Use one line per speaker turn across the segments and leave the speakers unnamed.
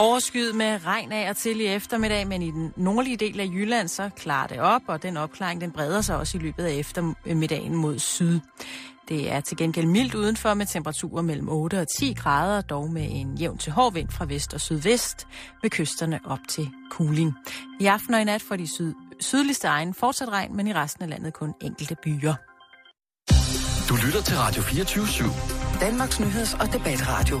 Overskyet med regn af og til i eftermiddag, men i den nordlige del af Jylland, så klarer det op, og den opklaring den breder sig også i løbet af eftermiddagen mod syd. Det er til gengæld mildt udenfor med temperaturer mellem 8 og 10 grader, dog med en jævn til hård vind fra vest og sydvest, med kysterne op til kuling. I aften og i nat får de syd, sydligste egen fortsat regn, men i resten af landet kun enkelte byer.
Du lytter til Radio 24 /7.
Danmarks nyheds- og debatradio.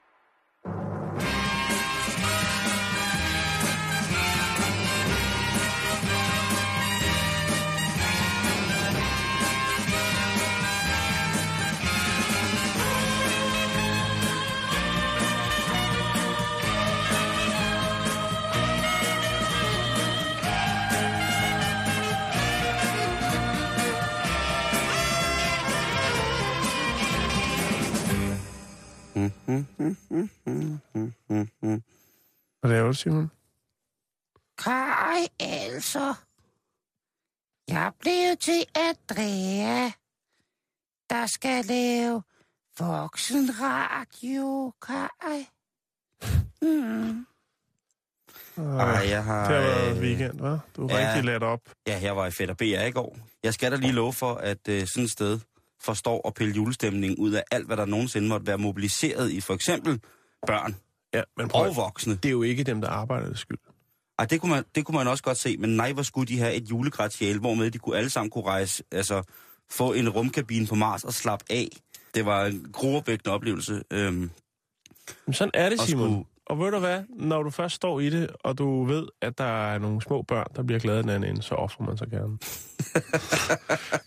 Hvad laver du, Simon?
Kaj, altså. Jeg blev til Andrea, der skal lave voksenradio, Kaj. Mm.
Ej,
jeg har,
Det har været
øh,
weekend, hva'? Du er
ja.
rigtig ladt op.
Ja, jeg var i Fætter BR i går. Jeg skal da lige love for, at uh, sådan et sted forstår at pille julestemning ud af alt, hvad der nogensinde måtte være mobiliseret i for eksempel børn
Ja, men prøv,
og voksne.
det er jo ikke dem, der arbejder det skyld.
Ej, det kunne, man, det kunne man også godt se, men nej, hvor skulle de have et julegratial, hvormed de kunne alle sammen kunne rejse, altså få en rumkabine på Mars og slappe af. Det var en gruervækkende oplevelse. Øhm,
Men sådan er det, Simon.
skulle-
Og ved du hvad? Når du først står i det, og du ved, at der er nogle små børn, der bliver glade den anden ende, så offrer man sig gerne.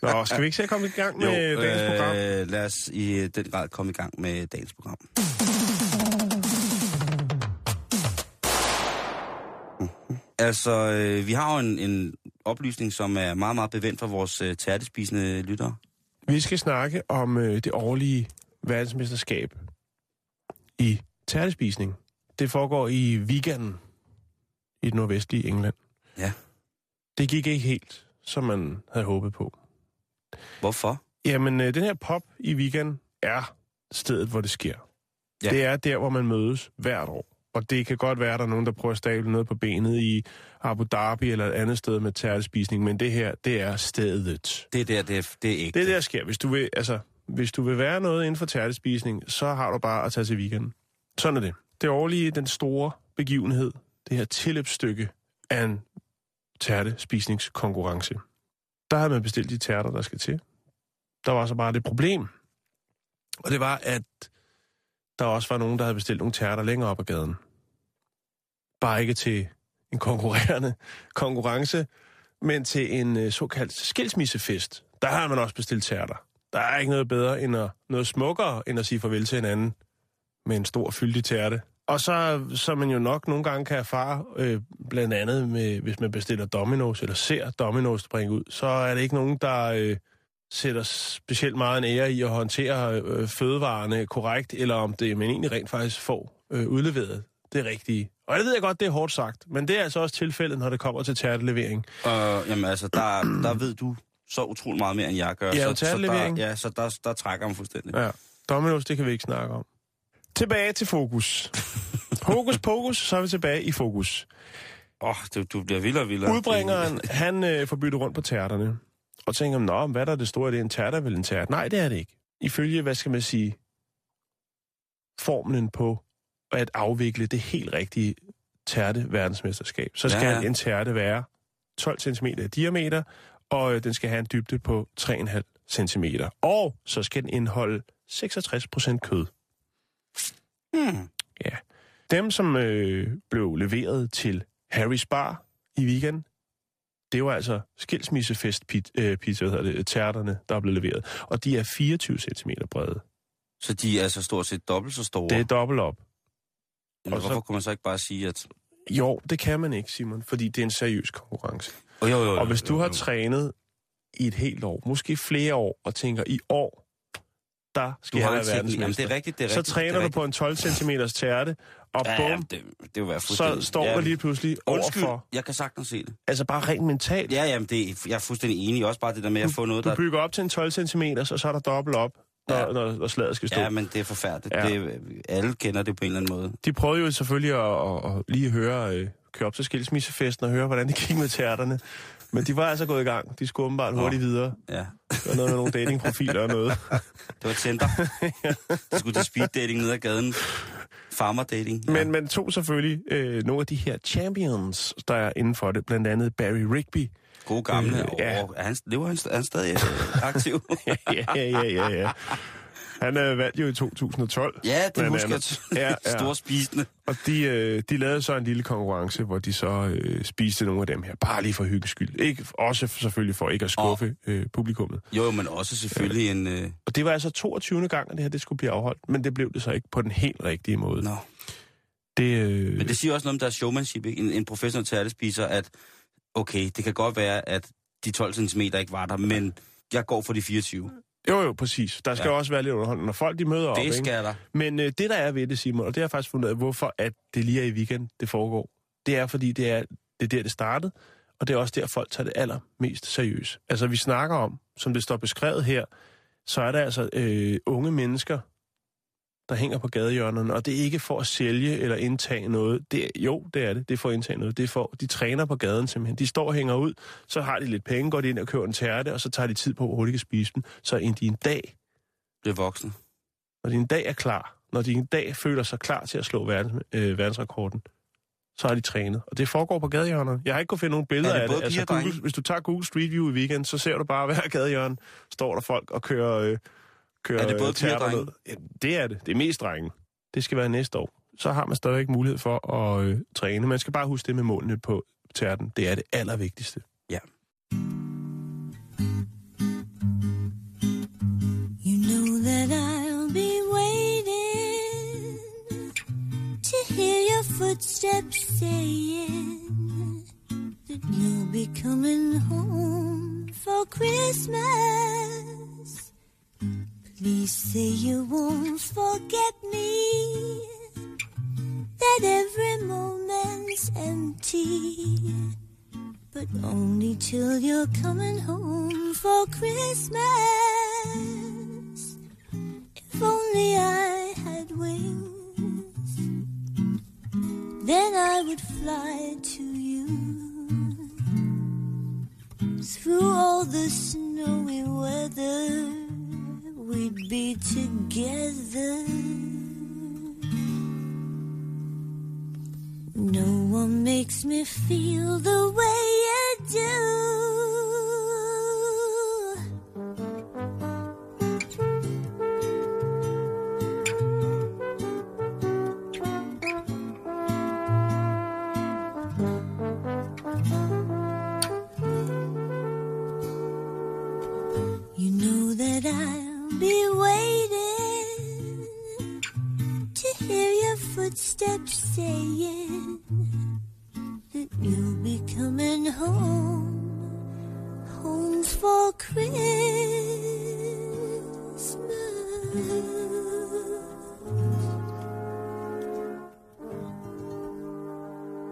Nå, skal vi ikke se at komme i gang med jo, dagens program?
øh, lad os i den grad komme i gang med dagens program. Mhm. Altså, øh, vi har jo en, en oplysning, som er meget, meget bevendt for vores øh, tærtespisende lyttere.
Vi skal snakke om øh, det årlige verdensmesterskab i tærtespisning. Det foregår i weekenden i det nordvestlige England.
Ja.
Det gik ikke helt, som man havde håbet på.
Hvorfor?
Jamen, øh, den her pop i weekend er stedet, hvor det sker.
Ja.
Det er der, hvor man mødes hvert år. Og det kan godt være, at der er nogen, der prøver at stable noget på benet i Abu Dhabi eller et andet sted med tærtespisning, men det her, det er stedet.
Det er der, det er, det er ikke.
Det er det, der sker. Hvis du vil, altså, hvis du vil være noget inden for tærtespisning, så har du bare at tage til weekenden. Sådan er det. Det årlige, den store begivenhed, det her tilløbsstykke af en tærtespisningskonkurrence. Der havde man bestilt de tærter, der skal til. Der var så bare det problem. Og det var, at der også var nogen, der havde bestilt nogle tærter længere op ad gaden. Bare ikke til en konkurrerende konkurrence, men til en øh, såkaldt skilsmissefest. Der har man også bestilt tærter. Der er ikke noget bedre end at, noget smukkere, end at sige farvel til hinanden med en stor fyldig tærte. Og så, som man jo nok nogle gange kan erfare, øh, blandt andet med, hvis man bestiller Domino's, eller ser Domino's bringe ud, så er det ikke nogen, der øh, sætter specielt meget en ære i at håndtere øh, fødevarene korrekt, eller om det man egentlig rent faktisk får øh, udleveret det rigtige. Og det ved jeg godt, det er hårdt sagt, men det er altså også tilfældet, når det kommer til tærtelevering.
Og, jamen altså, der, der ved du så utrolig meget mere, end jeg gør.
Ja,
så, så der, ja, så der, der trækker man fuldstændig.
Ja, Domino's, det kan vi ikke snakke om. Tilbage til fokus. Hokus pokus, så er vi tilbage i fokus.
Åh, oh, du, du bliver vildere og vildere.
Udbringeren, han øh, får byttet rundt på tærterne. Og tænker, nå, hvad er der det store? Det er en tærte, vel en tærte? Nej, det er det ikke. Ifølge, hvad skal man sige, formlen på at afvikle det helt rigtige tærte verdensmesterskab, så skal
Ja,
ja,
ja.
ja. en tærte være 12 cm i diameter, og øh, den skal have en dybde på 3,5 cm. Og så skal den indeholde 66% kød.
Hmm.
Ja. Dem, som øh, blev leveret til Harry's Bar i weekend, det var altså skilsmissefest pit, øh, pizza, hvad hedder det, tærterne, der er blevet leveret. Og de er 24 cm brede.
Så de er altså stort set dobbelt så store.
Det er dobbelt op.
Jamen,
og så-
hvorfor kunne man så ikke bare sige, at...
Jo, det kan man ikke, Simon, fordi det er en seriøs konkurrence.
Oh, jo, jo, jo,
Og hvis du
jo,
har
jo.
trænet i et helt år, måske flere år, og tænker, i år, der
Du
skal
teknik. Jamen,
verdensmester.
det er rigtigt, det er
så
rigtigt.
træner
det er
du på en 12 cm tærte, og
Ja,
bum,
ja, det, det være
så står
ja,
lige pludselig
Undskyld,
overfor.
jeg kan sagtens se det.
Altså bare rent mentalt.
Ja, jamen, det, jeg er fuldstændig enig. Også bare det der med at få noget,
Du
der...
bygger op til en 12 cm, og så er der dobbelt op, når,
Ja.
når, når slaget skal stå.
Ja, men det er forfærdeligt.
Ja.
Det, alle kender det på en eller anden måde.
De prøvede jo selvfølgelig at, at, at lige høre, øh, køre op til skilsmissefesten og høre, hvordan det gik med tærterne. Men de var altså gået i gang. De skulle åbenbart hurtigt videre.
Ja.
Der var noget med nogle datingprofiler og noget.
Det var Tinder. De skulle til speed dating ned ad gaden. Farmer dating. Ja.
Men man tog selvfølgelig øh, nogle af de her champions, der er inden for det. Blandt andet Barry Rigby.
Gode gamle.
Øh, ja.
Og er han, lever han, er han stadig øh, aktiv?
ja, ja, ja, ja, ja. Han øh, vandt jo i 2012.
ja, det husker jeg.
Ja, ja.
Store spisende.
Og de, øh, de lavede så en lille konkurrence, hvor de så øh, spiste nogle af dem her. Bare lige for hyggens skyld. Ikke, også selvfølgelig for ikke at skuffe øh, publikummet.
Jo, men også selvfølgelig en... Øh...
Og det var altså 22. gang, at det her det skulle blive afholdt. Men det blev det så ikke på den helt rigtige måde.
Nå.
Det, øh,
Men det siger også noget om deres showmanship? En, en professionel tærtespiser, at okay, det kan godt være, at de 12 cm ikke var der, men jeg går for de 24.
Jo, jo, præcis. Der skal
Ja.
også være lidt underholdende, når folk de møder op.
Det
ikke?
skal der.
Men øh, det, der er ved det, Simon, og det har jeg faktisk fundet ud af, hvorfor at det lige er i weekend, det foregår, det er, fordi det er, det er der, det startede, og det er også der, folk tager det allermest seriøst. Altså, vi snakker om, som det står beskrevet her, så er der altså øh, unge mennesker, der hænger på gadehjørnerne, og det er ikke for at sælge eller indtage noget. Det er, jo, det er det. Det er for at indtage noget. Det er for, de træner på gaden simpelthen. De står og hænger ud, så har de lidt penge, går de ind og køber en tærte, og så tager de tid på, hvor hurtigt de kan spise den. Så en, de en dag
Bliver voksne.
når de en dag er klar, når de en dag føler sig klar til at slå verdens, øh, verdensrekorden, så har de trænet. Og det foregår på gadehjørner. Jeg har ikke kunnet finde nogle billeder
Er det
af det.
og
Google, hvis du tager Google Street View i weekend, så ser du bare, hver gadehjørne står der folk og kører, øh, kører
Er det både piger og drenge?
Ja, det er det. Det er mest drenge. Det skal være næste år. Så har man stadigvæk mulighed for at øh, træne. Man skal bare huske det med målene på tærten. Det er det allervigtigste.
Ja.
You know that I'll be waiting to hear your footsteps saying that you'll be coming home for Christmas. Please say you won't forget me, that every moment's empty but only till you're coming home for Christmas. If only I had wings, then I would fly to you through all the snowy weather. We'd be together. No one makes me feel the way you do.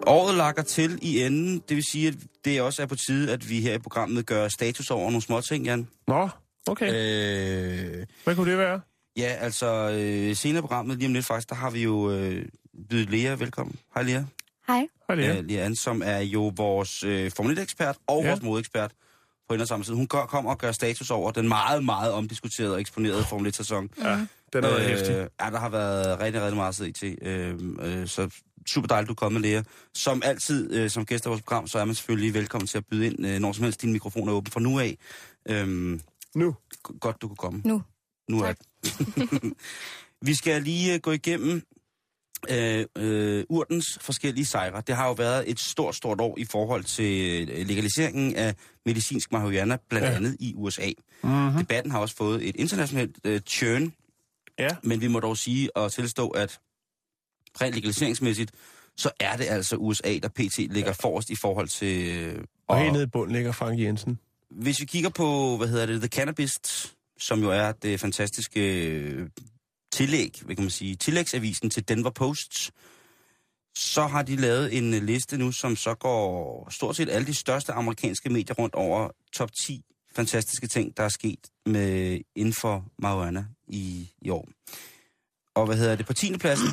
Året lakker til i enden. Det vil sige, at det også er på tide, at vi her i programmet gør status over nogle småting, Jan.
Nå, okay.
Øh,
Hvad kunne det være?
ja, altså øh, senere i programmet, lige om lidt faktisk, der har vi jo øh, bydet Lea velkommen. Hej Lea.
Hej.
Hej, Lea.
Ja. Lea som er jo vores øh, Formel 1-ekspert og
Ja.
ja. vores modekspert på en og samme tid. Hun kommer og gør status over den meget, meget omdiskuterede og eksponerede Formel 1-sæson.
Ja, den er øh, hæftig.
Ja, der har været rigtig, rigtig meget at se til. Øh, øh, så super dejligt, du er kommet, Lea. Som altid, øh, som gæst af vores program, så er man selvfølgelig velkommen til at byde ind, øh, når som helst din mikrofon er åben fra nu af. Øh,
Nu.
godt, du kunne komme.
Nu.
Nu er. Vi skal lige øh, gå igennem øh, øh, urtens forskellige sejre. Det har jo været et stort, stort år i forhold til øh, legaliseringen af medicinsk marihuana, blandt
Ja.
andet i USA.
Mm-hmm.
Debatten har også fået et internationalt øh, turn,
Ja.
men vi må dog sige og tilstå, at rent legaliseringsmæssigt, så er det altså USA, der pt. ligger ja. forrest i forhold til... øh,
Og helt nede i bunden ligger Frank Jensen.
Hvis vi kigger på, hvad hedder det, The Cannabis som jo er det fantastiske øh, tillæg, hvad kan man sige, tillægsavisen til Denver Post, så har de lavet en øh, liste nu, som så går stort set alle de største amerikanske medier rundt over top 10 fantastiske ting, der er sket med inden for marijuana i, i år. Og hvad hedder det? På 10. pladsen,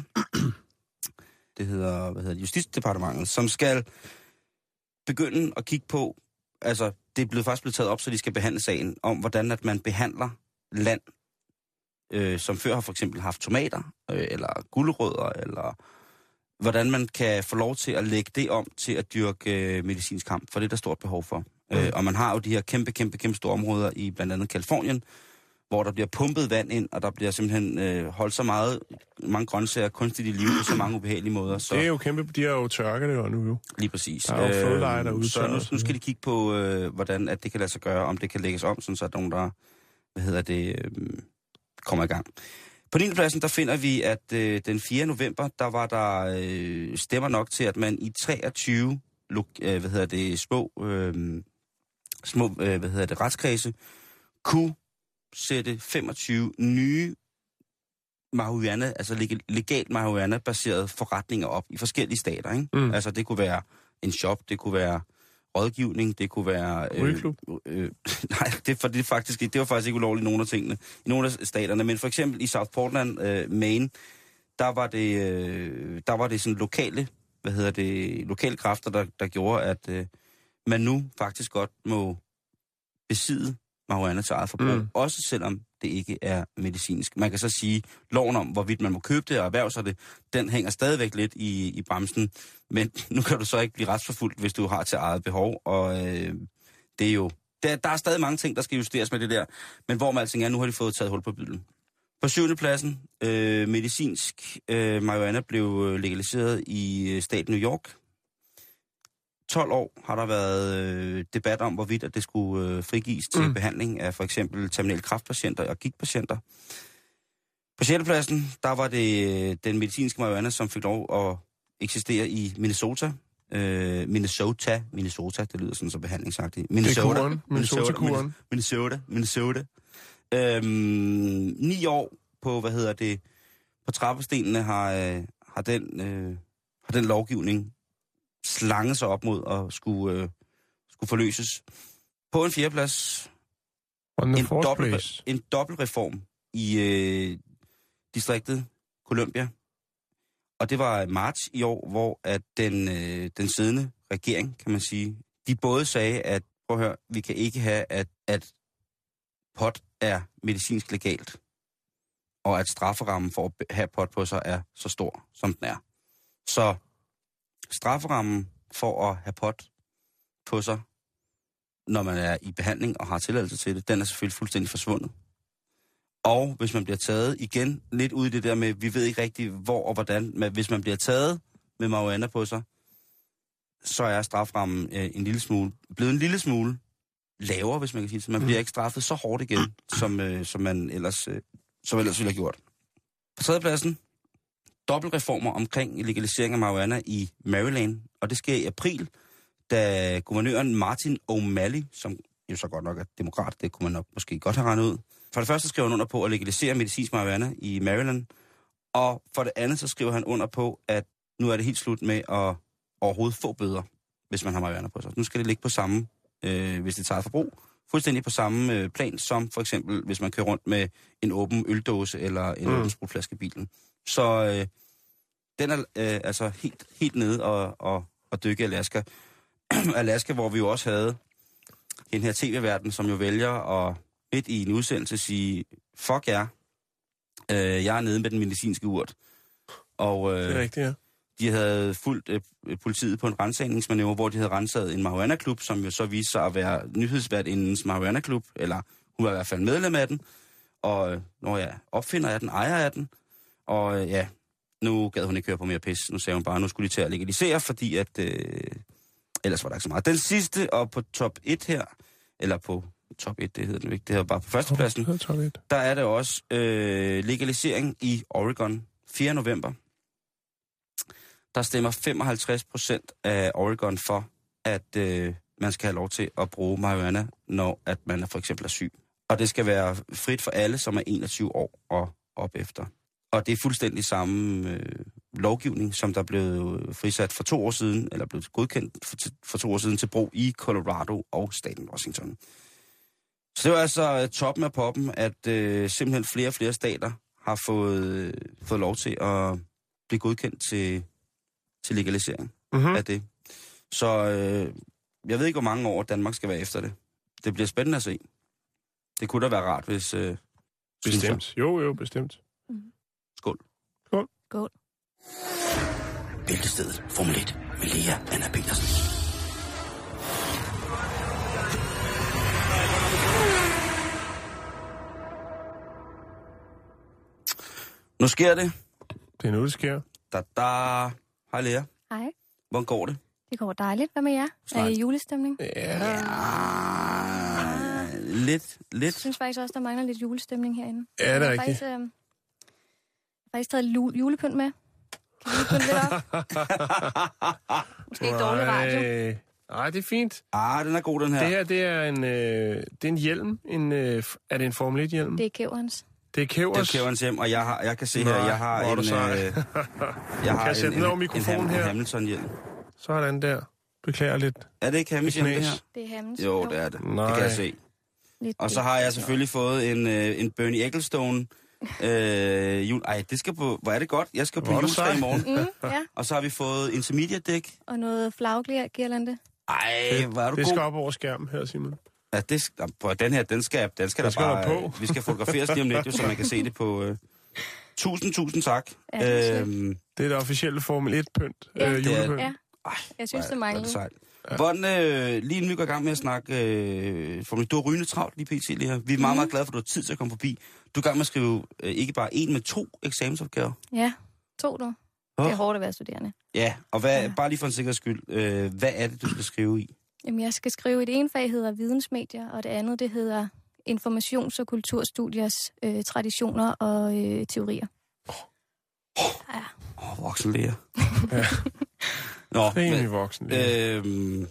det hedder, hvad hedder det, Justitsdepartementet, som skal begynde at kigge på, altså det er blevet faktisk blevet taget op, så de skal behandle sagen om, hvordan at man behandler land, øh, som før har for eksempel haft tomater, øh, eller gulerødder, eller hvordan man kan få lov til at lægge det om til at dyrke øh, medicinsk kamp, for det er der stort behov for. Mm. Øh, og man har jo de her kæmpe, kæmpe, kæmpe store områder i blandt andet Kalifornien, hvor der bliver pumpet vand ind, og der bliver simpelthen øh, holdt så meget, mange grøntsager kunstigt i live på så mange ubehagelige måder. Så
Det er jo kæmpe, de har jo tørket det jo nu jo.
lige præcis.
Der er jo fødevarer, der er
så nu, nu skal de kigge på, øh, hvordan at det kan lade sig gøre, om det kan lægges om, sådan så at nogen, der hvad hedder det, øh, kommer i gang. På 9. pladsen, der finder vi, at øh, den 4. november, der var der øh, stemmer nok til, at man i 23 lo- øh, hvad hedder det, små, øh, små øh, hvad hedder det, retskredse kunne sætte 25 nye marihuana, altså leg- legalt marihuana-baserede forretninger op i forskellige stater. Ikke?
Mm.
Altså det kunne være en shop, det kunne være rådgivning, det kunne være...
Rygeklub?
Øh, nej, det, for det, faktisk, det var faktisk ikke ulovligt i nogle af tingene, i nogle af staterne, men for eksempel i South Portland, øh, Maine, der var det, øh, der var det sådan lokale, hvad hedder det, lokale kræfter, der, der gjorde, at øh, man nu faktisk godt må besidde marihuana til eget forbrug,
Mm.
også selvom det ikke er medicinsk. Man kan så sige, loven om, hvorvidt man må købe det og erhverve sig det, den hænger stadigvæk lidt i, i bremsen, men nu kan du så ikke blive retsforfulgt, hvis du har til eget behov, og øh, det er jo... Der, der er stadig mange ting, der skal justeres med det der, men hvor man alting er, nu har de fået taget hul på bylden. På syvende pladsen, øh, medicinsk øh, marihuana blev øh, legaliseret i øh, staten New York. 12 år har der været øh, debat om, hvorvidt at det skulle øh, frigives til
Mm.
behandling af for eksempel terminale kræftpatienter og gigtpatienter. På 6. pladsen, der var det øh, den medicinske marihuana, som fik lov at eksistere i Minnesota. Øh, Minnesota, Minnesota, det lyder sådan så behandlingsagtigt. Minnesota,
kuren. Minnesota-kuren.
Minnesota, Minnesota. Øhm, ni år på, hvad hedder det, på trappestenene har, øh, har, den, øh, har den lovgivning slanget sig op mod at skulle, øh, skulle forløses. På en fjerdeplads, en dobbelt,
place.
en dobbeltreform i øh, distriktet Columbia. Og det var i marts i år, hvor at den, øh, den siddende regering, kan man sige, de både sagde, at prøv at høre, vi kan ikke have, at, at pot er medicinsk legalt, og at strafferammen for at have pot på sig er så stor, som den er. Så strafferammen for at have pot på sig, når man er i behandling og har tilladelse til det, den er selvfølgelig fuldstændig forsvundet. Og hvis man bliver taget igen lidt ud i det der med, vi ved ikke rigtig hvor og hvordan, men hvis man bliver taget med marihuana på sig, så er straframmen øh, en lille smule, blevet en lille smule lavere, hvis man kan sige det. Man bliver ikke straffet så hårdt igen, som, øh, som man ellers, øh, som ellers ville have gjort. På tredjepladsen, dobbeltreformer omkring legalisering af marijuana i Maryland, og det sker i april, da guvernøren Martin O'Malley, som jo så godt nok er demokrat, det kunne man nok måske godt have regnet ud. For det første skriver han under på at legalisere medicinsk marijuana i Maryland, og for det andet så skriver han under på, at nu er det helt slut med at overhovedet få bøder, hvis man har marijuana på sig. Nu skal det ligge på samme, øh, hvis det tager forbrug, fuldstændig på samme øh, plan, som for eksempel, hvis man kører rundt med en åben øldåse eller en
Mm.
åben sprutflaske i bilen. Så øh, den er øh, altså helt, helt nede og, og, og dykke i Alaska. Alaska, hvor vi jo også havde den her tv-verden, som jo vælger at midt i en udsendelse sige, fuck jer, øh, jeg er nede med den medicinske urt. Og
Det er
øh,
rigtigt, ja.
De havde fulgt øh, politiet på en rensagningsmanøvre, hvor de havde renset en marihuana-klub, som jo så viste sig at være nyhedsværtindens marihuana-klub, eller hun var i hvert fald medlem af den. Og øh, når jeg opfinder af den, ejer af den. Og øh, ja, nu gad hun ikke høre på mere pis. Nu sagde hun bare, nu skulle de til at legalisere, fordi at... Øh, ellers var der ikke så meget. Den sidste, og på top 1 her, eller på top 1, det hedder den ikke, det hedder bare på førstepladsen,
Det top
der er der også øh, legalisering i Oregon 4. november. Der stemmer 55 procent af Oregon for, at øh, man skal have lov til at bruge marihuana, når at man er for eksempel er syg. Og det skal være frit for alle, som er 21 år og op efter. Og det er fuldstændig samme øh, lovgivning, som der blev frisat for to år siden, eller blev godkendt for, for to år siden til brug i Colorado og staten Washington. Så det var altså øh, toppen af poppen, at øh, simpelthen flere og flere stater har fået, øh, fået lov til at blive godkendt til, til legalisering
Mm-hmm.
af det. Så øh, jeg ved ikke, hvor mange år Danmark skal være efter det. Det bliver spændende at se. Det kunne da være rart, hvis... Øh.
Bestemt. Jo, jo, bestemt.
Skål.
Skål.
Bæltestedet Formel 1 med Lea Anna Petersen.
Nu sker det.
Det er nu, det sker.
Da, da. Hej Lea.
Hej.
Hvordan går det?
Det går dejligt. Hvad med jer? Er
Snart.
I i julestemning?
Ja.
Ah, lidt,
Jeg
lidt.
synes faktisk også, der mangler lidt julestemning herinde.
Ja, det er
jeg har
rigtigt.
faktisk, øh, jeg har faktisk taget julepynt med. Kan vi pynte lidt op? Måske ikke dårlig radio.
Nej. Det er fint.
Ah, den er god, den her.
Det her, det er en, øh, det er en hjelm. En, øh, er det en Formel 1-hjelm?
Det er kæverens.
Det er Kævers.
Det er Kæverens hjem, og jeg, har, jeg kan se
Nej,
her, jeg har en, øh, jeg har
jeg sætte
en,
den over
en, en,
mikrofonen
Ham-
her?
en Hamilton-hjelm.
Sådan der. Beklager lidt.
Er det ikke Hamilton hjelm, det her?
Det er Hammens.
Jo, det er det.
Nej.
Det kan jeg se.
Lidt
Og så har jeg selvfølgelig fået en, øh, en Bernie Ecclestone. Øh, jul. Ej, det skal på... Hvor er det godt? Jeg skal på
sej.
i morgen.
Mm, ja,
Og så har vi fået intermediate dæk.
og noget flaggirlande.
Ej, hvor er du
Det
god.
skal op over skærmen her, Simon.
Ja, det, på den her, den skal, den skal
Den
der
skal
bare...
der på.
Vi skal fotograferes lige om lidt, jo, så man kan se det på... Øh. Tusind, tusind tak.
Ja, det er
øhm,
Det er det officielle Formel 1-pynt.
Ja,
øh,
det er-
julepynt.
Ja,
ej,
jeg synes, det
hvor
manglede.
sejt. Hvordan, øh, lige inden vi går i gang med at snakke, øh, for du har rygende travlt lige pt. lige her. Vi er meget,
Mhm.
meget glade for, at du har tid til at komme forbi. Du er i gang med at skrive øh, ikke bare en, men to eksamensopgaver.
Ja, to du. Det er hårdt at være studerende.
Ja, og hvad,
Ja.
bare lige for en sikkerheds skyld, øh, hvad er det, du skal skrive i?
Jamen, jeg skal skrive, det ene fag hedder vidensmedier, og det andet, det hedder informations- og kulturstudiers øh, traditioner og øh, teorier. Ja,
Åh, oh, voksenlæger. Nå,
Rimelig
men,
voksen.
øhm,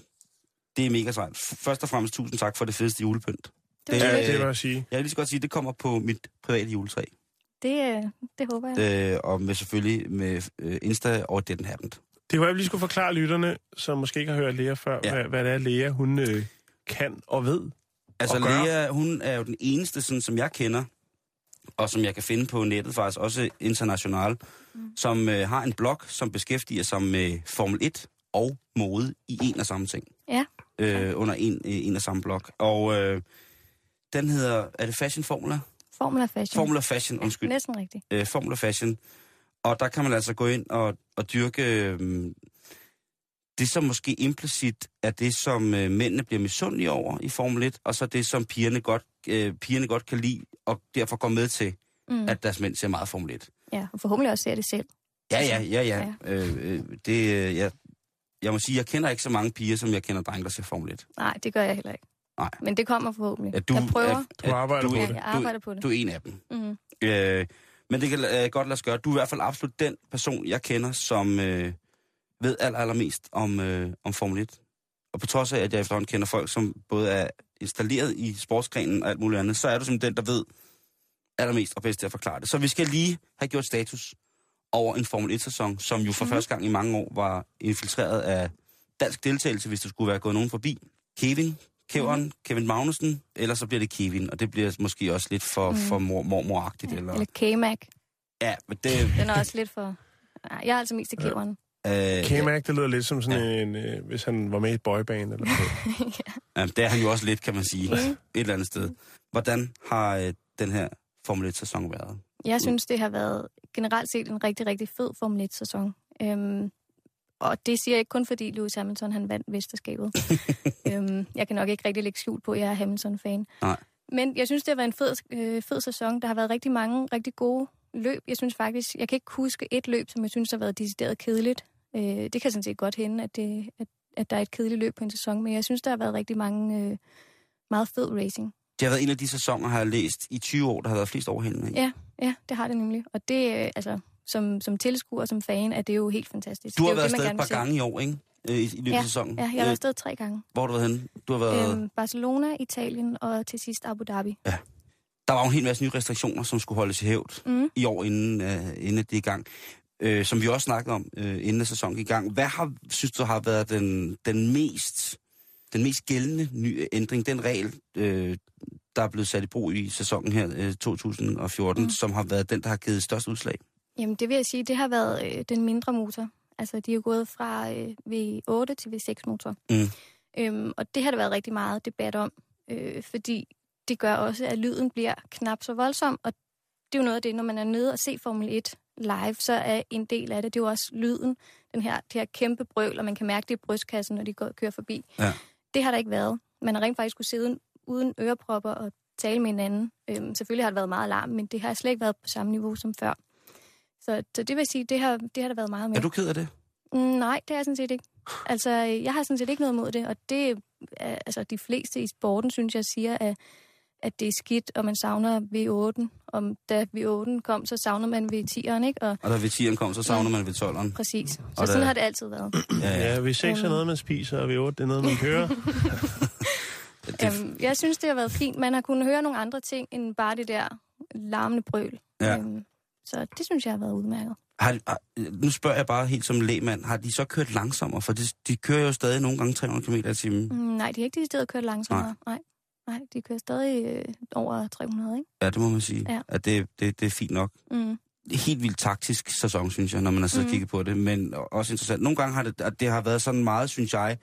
det er mega sejt. Først og fremmest tusind tak for det fedeste julepynt.
det,
det-
det,
ja, det vil jeg sige.
Jeg vil lige så godt sige, at det kommer på mit private juletræ.
det, øh, det håber jeg.
Øh, og med selvfølgelig med øh, Insta og Didn't Happen.
Det kunne jeg lige skulle forklare lytterne, som måske ikke har hørt Lea før,
Ja.
hvad, hvad det er, Lea hun øh, kan og ved.
Altså,
Og gør.
Lea, hun er jo den eneste, sådan, som jeg kender, og som jeg kan finde på nettet faktisk, også international, mm. som øh, har en blog, som beskæftiger sig med Formel 1 og mode i en og samme ting.
Ja.
Øh, under en, øh, en og samme blog. Og øh, den hedder, er det Fashion Formula?
Formula Fashion.
Formula Fashion, undskyld.
Ja, næsten rigtigt.
øh, Formula Fashion. Og der kan man altså gå ind og, og dyrke øh, det, som måske implicit er det, som øh, mændene bliver misundelige over i Formel 1, og så det, som pigerne godt, øh, pigerne godt kan lide, og derfor går med til,
Mm.
at deres mænd ser meget Formel 1.
Ja, og forhåbentlig også ser det selv.
Ja, ja, ja, ja.
Ja.
Øh, øh, det, øh, jeg, jeg må sige, jeg kender ikke så mange piger, som jeg kender drenge, der ser Formel 1.
Nej, det gør jeg heller ikke.
Nej.
Men det kommer forhåbentlig.
At du,
jeg prøver.
At,
Du arbejder
du,
på
ja,
det.
jeg arbejder på det.
Du er en af dem.
Mm.
Øh, men det kan øh, godt lade sig gøre. Du er i hvert fald absolut den person, jeg kender, som øh, ved aller, allermest om, øh, om Formel 1. Og på trods af, at jeg efterhånden kender folk, som både er installeret i sportsgrenen og alt muligt andet, så er du simpelthen den, der ved allermest og bedst til at forklare det. Så vi skal lige have gjort status over en Formel 1-sæson, som jo for mm. første gang i mange år var infiltreret af dansk deltagelse, hvis der skulle være gået nogen forbi. Kevin, Kevin, mm. Kevin Magnussen, eller så bliver det Kevin, og det bliver måske også lidt for, mm. for mor, mormoragtigt.
Ja.
Eller,
Eller K-Mac.
ja, men det...
Den er også lidt for... Jeg er altså mest til kæveren.
Øh,
K-Mac, det lyder lidt som sådan ja. en, øh, hvis han var med i et boyband eller noget.
ja, det er han jo også lidt, kan man sige, et eller andet sted. Hvordan har øh, den her Formel 1-sæson været?
Jeg synes, det har været generelt set en rigtig, rigtig fed Formel 1-sæson. Øhm, og det siger jeg ikke kun, fordi Lewis Hamilton han vandt mesterskabet. øhm, jeg kan nok ikke rigtig lægge skjul på, at jeg er Hamilton-fan.
Nej.
Men jeg synes, det har været en fed, øh, fed sæson. Der har været rigtig mange rigtig gode løb. Jeg synes faktisk, jeg kan ikke huske et løb, som jeg synes har været decideret kedeligt. Øh, det kan sådan set godt hende, at, det, at, at der er et kedeligt løb på en sæson, men jeg synes, der har været rigtig mange øh, meget fed racing.
Det har været en af de sæsoner, har jeg læst i 20 år, der har været flest overhældende.
Ja, ja, det har det nemlig. Og det, øh, altså, som, som tilskuer, som fan, er det jo helt fantastisk.
Du har
er
været
det, man
afsted et par gange i år, ikke? Øh, I, i løbet af sæsonen.
Ja, jeg har været afsted tre gange.
Hvor har du været henne? Du har været...
Øhm, Barcelona, Italien og til sidst Abu Dhabi.
Ja. der var jo en hel masse nye restriktioner, som skulle holdes i hævd
Mm.
i år, inden, øh, inden det er i gang. Øh, som vi også snakkede om, øh, inden sæsonen gik i gang. Hvad har, synes du har været den, den mest den mest gældende nye ændring, den regel, øh, der er blevet sat i brug i sæsonen her øh, 2014, mm.
Mm.
som har været den, der har givet størst udslag?
Jamen, det vil jeg sige, det har været øh, den mindre motor. Altså, de er gået fra øh, V8 til V6-motor.
Mm.
Øhm, og det har der været rigtig meget debat om, øh, fordi det gør også, at lyden bliver knap så voldsom, og det er jo noget af det, når man er nede og se Formel 1 live, så er en del af det, det er jo også lyden, den her, det her kæmpe brøl, og man kan mærke det i brystkassen, når de går, kører forbi.
Ja.
Det har der ikke været. Man har rent faktisk kunne sidde uden ørepropper og tale med hinanden. Øhm, selvfølgelig har det været meget larm, men det har slet ikke været på samme niveau som før. Så, så det vil sige, det har, det har der været meget med.
Er du ked af det?
Mm, nej, det er jeg sådan set ikke. Altså, jeg har sådan set ikke noget imod det, og det er, altså, de fleste i sporten, synes jeg, siger, at, at det er skidt, og man savner V8. Om da V8 kom, så savner man V10'eren, ikke? Og
Og da V10'eren kom, så savner man V12'eren.
præcis. Så
Og
sådan
da-
har det altid været.
Ja, ja.
Ja, vi seks er noget, man spiser, og vi otte, det er noget, man kører.
Det,
Øhm, jeg synes, det har været fint. Man har kunnet høre nogle andre ting, end bare det der larmende brøl.
Ja.
Øhm, så det synes jeg har været udmærket.
har, har, nu spørger jeg bare helt som lægmand, har de så kørt langsommere? For de, de kører jo stadig nogle gange 300 km i timen.
Mm, nej, de har ikke de steder kørt langsommere. Nej. nej. de kører stadig øh, over 300, ikke?
Ja, det må man sige.
Ja.
At det, det, det er fint nok.
Mm.
helt vildt taktisk sæson, synes jeg, når man har siddet og
Mhm.
kigget på det, men også interessant. Nogle gange har det, at det har været sådan meget, synes jeg,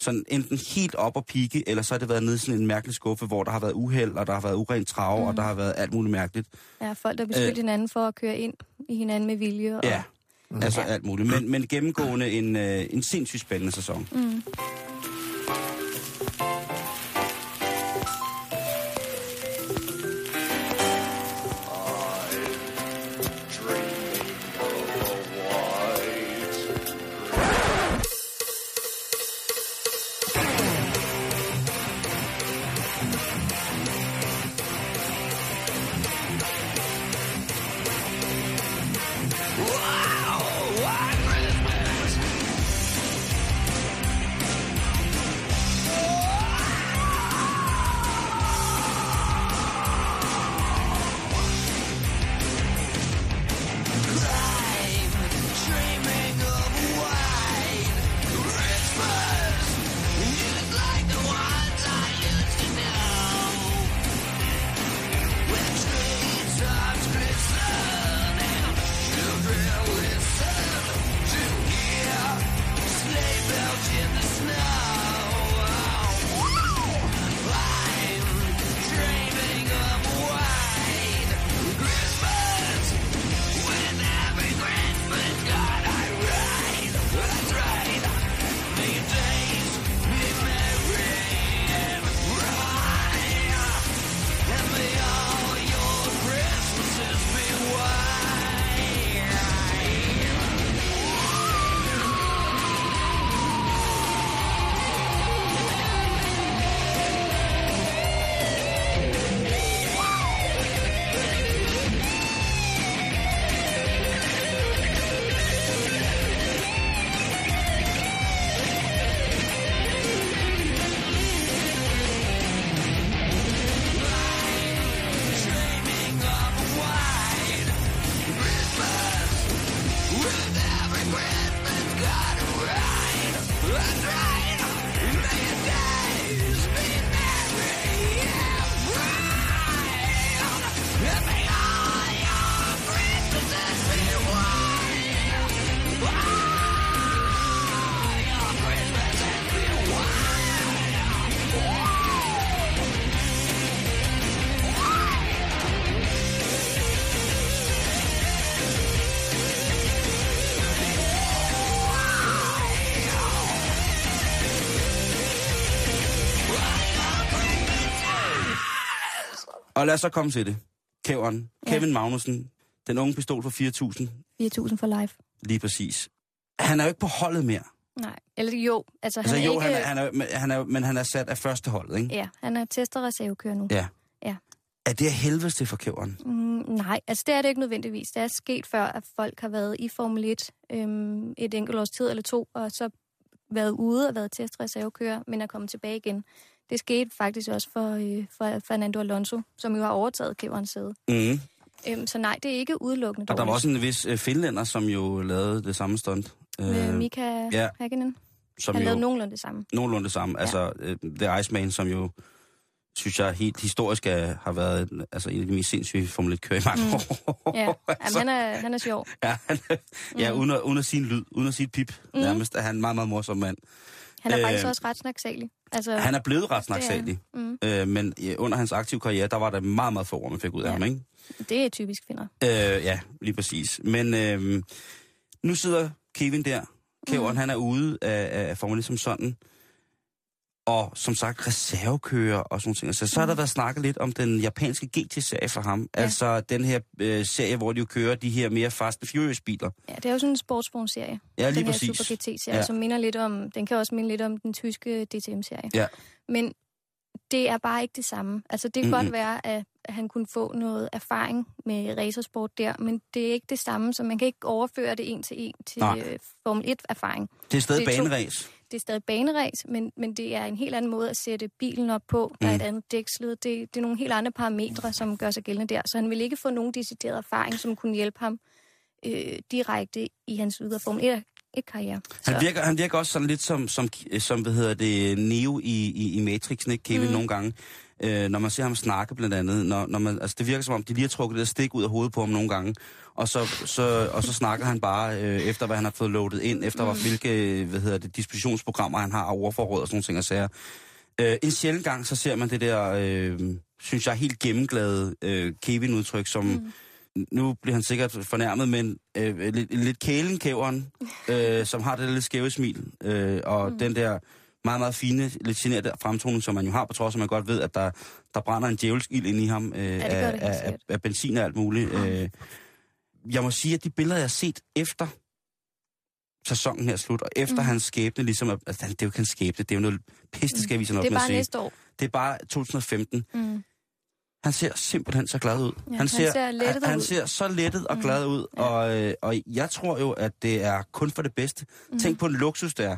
sådan enten helt op og pike, eller så har det været nede i sådan en mærkelig skuffe, hvor der har været uheld, og der har været urent trav,
Mhm.
og der har været alt muligt mærkeligt.
Ja, folk, der beskyldt
Øh.
hinanden for at køre ind i hinanden med vilje. Og,
Ja, altså alt muligt. Men, men gennemgående en, øh, en sindssygt spændende sæson.
Mm.
Og lad os så komme til det. Kæveren,
Ja.
Kevin Magnussen, den unge pistol for 4.000,
4.000 for live.
lige præcis. Han er jo ikke på holdet mere.
Nej, eller jo, altså,
Altså
han er
jo,
ikke...
han er, han er, men han er, men han er sat af første holdet, ikke?
Ja, han er test- og reservekører nu.
Ja.
Ja.
Er det af helvedes til for kæveren?
Mm, nej, altså det er det ikke nødvendigvis. Det er sket før, at folk har været i Formel 1 øhm, et enkelt års tid eller to, og så været ude og været testreservekører, men er kommet tilbage igen. Det skete faktisk også for, øh, for Fernando Alonso, som jo har overtaget kæverens sæde.
Mm.
Øhm, så nej, det er ikke udelukkende
Og der var
dårligt.
også en vis øh, finlænder, som jo lavede det samme stunt.
Med
Øh,
Mika
ja.
Hakkinen.
som
Han
jo
lavede nogenlunde det samme.
nogenlunde det samme.
Ja.
Altså, øh, The Iceman, som jo, synes jeg, helt historisk er, har været altså, en af de mest sindssyge Formel 1-kører i mange
Mm.
år.
Ja,
altså,
Jamen, han, er, han er sjov.
ja, han, ja
Mm.
uden, at, uden at sige en lyd, uden at sige et pip,
Mm.
nærmest, er han en meget, meget morsom mand.
Han er faktisk
Øh,
også ret snaksalig. Altså,
Han er blevet ret snaksalig,
Mm,
øh, men øh, under hans aktive karriere, der var der meget, meget få ord, man fik ud af
Ja.
ham, ikke?
det er typisk finder.
Øh, ja, lige præcis. Men øh, nu sidder Kevin der. Kæveren, mm. han er ude af, af Formel 1 som sådan. Og som sagt, reservekører og sådan noget. Så, så har der været snakket lidt om den japanske GT-serie for ham. Ja. Altså den her øh, serie, hvor de jo kører de her mere Fast and Furious-biler.
Ja, det er jo sådan en sportsvognserie.
Ja, lige
den
præcis.
her Super GT-serie,
Ja.
som minder lidt om, den kan også minde lidt om den tyske DTM-serie.
Ja.
Men det er bare ikke det samme. Altså, det kan
Mm-mm.
godt være, at han kunne få noget erfaring med racersport der, men det er ikke det samme, så man kan ikke overføre det en til en til
Nej.
øh, Formel 1-erfaring.
Det er stadig
er
baneræs.
Det er stadig baneræs, men, men det er en helt anden måde at sætte bilen op på. Der er
Mm.
et andet dæksled. Det, det er nogle helt andre parametre, som gør sig gældende der. Så han vil ikke få nogen decideret erfaring, som kunne hjælpe ham øh, direkte i hans videre Formel 1-karriere.
Han virker, han virker også sådan lidt som, som, som hvad hedder det, Neo i, i, i Matrixen, ikke Kevin. Mm. nogle gange. Øh, når man ser ham snakke blandt andet, når, når man, altså det virker som om, de lige har trukket det der stik ud af hovedet på ham nogle gange, og så, så, og så snakker han bare øh, efter, hvad han har fået loadet ind, efter mm. hvilke hvad hedder det, dispositionsprogrammer han har af ordforråd og sådan nogle ting og sager. Øh, en sjældent gang, så ser man det der, øh, synes jeg, helt gennemglade øh, Kevin-udtryk, som... Mm nu bliver han sikkert fornærmet, men øh, lidt, lidt kælenkæveren, øh, som har det der lidt skæve smil, øh, og mm. den der meget, meget fine, lidt generede fremtoning, som man jo har, på trods af, at man godt ved, at der, der brænder en djævelsk ild ind i ham øh,
det
af,
det helt
af, af, af benzin og alt muligt. Øh, jeg må sige, at de billeder, jeg har set efter sæsonen her er slut, og efter mm. Hans skæbne, ligesom, at, altså, det er jo ikke hans skæbne, det er jo noget pisse, det skal vi sådan op
Det er bare næste år.
Det er bare 2015.
Mm.
Han ser simpelthen så glad ud.
Ja, han ser lettet
han, han
ud.
ser så lettet og
Mm,
glad ud,
ja.
og, øh, og jeg tror jo, at det er kun for det bedste.
Mm.
Tænk på en luksus, det er.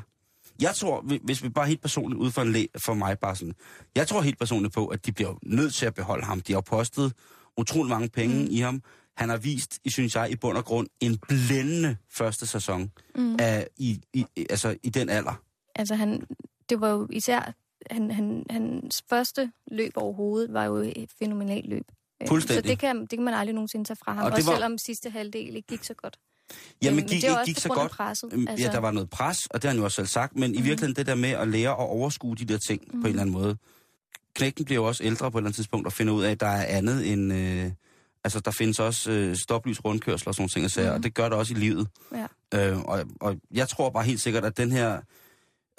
Jeg tror, hvi- hvis vi bare helt personligt ud for en læ, for mig bare sådan, jeg tror helt personligt på, at de bliver nødt til at beholde ham. De har postet utrolig mange penge
Mm.
i ham. Han har vist, i synes jeg, i bund og grund, en blændende første sæson
Mm.
af, i, i, altså, i den alder.
Altså, han, det var jo især... Han, han, hans første løb overhovedet var jo et fænomenalt løb. Øh,
Fuldstændig.
Så det kan, det kan man aldrig nogensinde tage fra ham.
Og
også
var-
selvom sidste halvdel ikke gik så godt.
Jamen,
Øh, men
gik,
det
ikke gik så godt.
presset,
Øhm,
altså.
Ja, der var noget pres, og det har han jo også selv sagt, men mm. i
Mhm.
virkeligheden det der med at lære at overskue de der ting mm. på en eller anden måde. Knægten bliver jo også ældre på et eller andet tidspunkt og finder ud af, at der er andet end... Øh, altså, der findes også øh, stoplys, rundkørsel og sådan nogle ting, og, sager,
Mhm.
og det gør det også i livet.
Ja.
Øh, og, og jeg tror bare helt sikkert, at den her...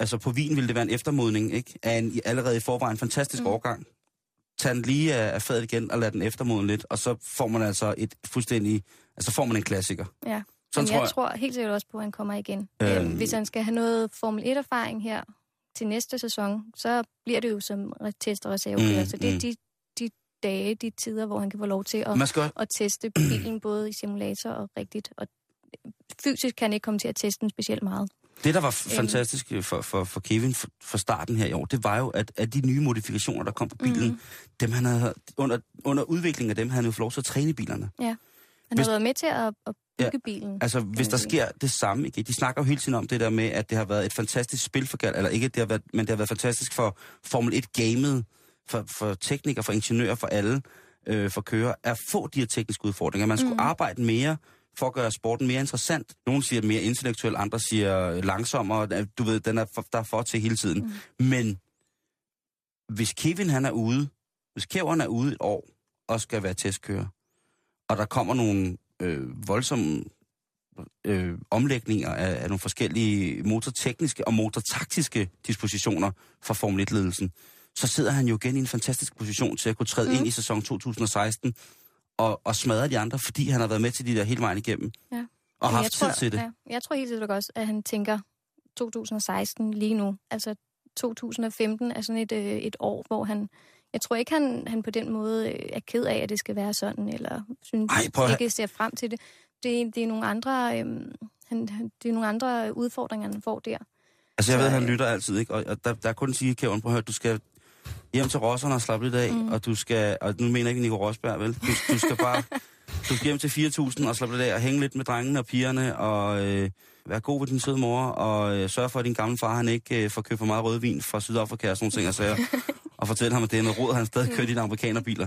Altså, på vin ville det være en eftermodning, ikke? Af en allerede i forvejen fantastisk mm.
Mm.
årgang. Tag den lige af, af fadet igen og lad den eftermoden lidt, og så får man altså et fuldstændig... Altså, får man en klassiker.
Ja.
Sådan
Men
tror
jeg,
jeg.
tror helt sikkert også på, at han kommer igen.
Øhm.
Hvis han skal have noget Formel 1-erfaring her til næste sæson, så bliver det jo som test- og reservekører.
Mm,
så det er
mm.
de, de dage, de tider, hvor han kan få lov til at,
skal,
at teste bilen både i simulator og rigtigt. Og fysisk kan han ikke komme til at teste den specielt meget.
Det, der var
Øhm.
fantastisk for, for, for Kevin for, for starten her i år, det var jo, at, at de nye modifikationer, der kom på bilen, mm. dem han havde, under, under udviklingen af dem, havde han jo fået lov til at træne bilerne.
Han
Hvis-
har været med til at, at
Ja. Altså, hvis der
sige.
sker det samme, ikke? de snakker jo hele tiden om det der med, at det har været et fantastisk spil for Gal, eller ikke, det har været, men det har været fantastisk for Formel 1-gamet, for, for teknikere, for ingeniører, for alle, øh, for kører, at få de her tekniske udfordringer. Man skulle
Mm.
arbejde mere for at gøre sporten mere interessant. Nogle siger mere intellektuel, andre siger langsommere. Du ved, den er for, der er for til hele tiden. Mm. Men hvis Kevin han er ude, hvis Kevin er ude et år og skal være testkører, og der kommer nogle øh, voldsomme øh, omlægninger af, af nogle forskellige motortekniske og motortaktiske dispositioner for Formel 1-ledelsen, så sidder han jo igen i en fantastisk position til at kunne træde mm. Ind i sæson 2016 og, og smadre de andre, fordi han har været med til de der hele vejen igennem.
Ja.
Og
Men
haft tid
tror,
til det.
Ja, jeg tror helt sikkert også, at han tænker 2016 lige nu. Altså 2015 er sådan et, øh, et år, hvor han... Jeg tror ikke, han, han på den måde øh, er ked af, at det skal være sådan, eller synes
Ej, prøv
ikke ser frem til det. Det, det er nogle andre... Øh, han, det er nogle andre udfordringer, han får der.
Altså, jeg ved, at han
øh,
lytter altid, ikke? Og, og der, der er kun at sige, Kævn, prøv at høre, du skal hjem til Rosserne og slappe lidt af, mm. og du skal, og nu mener jeg ikke Nico Rosberg, vel? Du, du skal bare, du skal hjem til 4.000 og slappe lidt af og hænge lidt med drengene og pigerne, og øh, være god ved din søde mor, og øh, sørge for, at din gamle far, han ikke øh, får købt for meget rødvin fra Sydafrika og sådan nogle ting, og, sager, og fortælle ham, at det er noget råd, han stadig kører de der amerikanerbiler.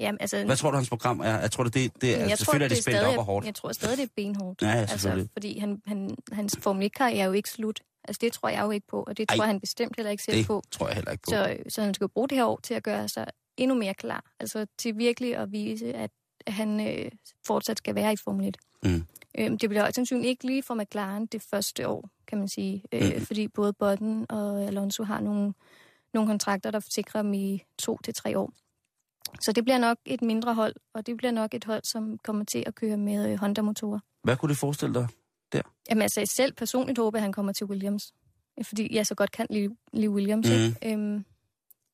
Jamen, altså,
Hvad tror du, hans program er? Jeg tror, det, det, det er,
jeg
altså, selvfølgelig er det spændt
stadig,
op og hårdt.
Jeg tror stadig, det er benhårdt.
Ja, ja,
altså, fordi han, han, hans Formel 1-karriere er jo ikke slut. Altså, det tror jeg jo ikke på, og det tror
Ej,
han bestemt heller ikke selv
Det
på.
tror jeg heller ikke på.
Så, så han skal bruge det her år til at gøre sig endnu mere klar. Altså til virkelig at vise, at han øh, fortsat skal være i Formel 1.
Mm.
Øhm, det bliver højst sandsynligt ikke lige for McLaren det første år, kan man sige. Øh,
Mm.
Fordi både Button og Alonso har nogle, nogle kontrakter, der sikrer dem i to til tre år. Så det bliver nok et mindre hold, og det bliver nok et hold, som kommer til at køre med øh, Honda-motorer.
Hvad kunne det forestille dig?
Jamen altså, jeg selv personligt håber, at han kommer til Williams. Fordi jeg så godt kan lide, lide Williams. Mm. Ikke? Øhm,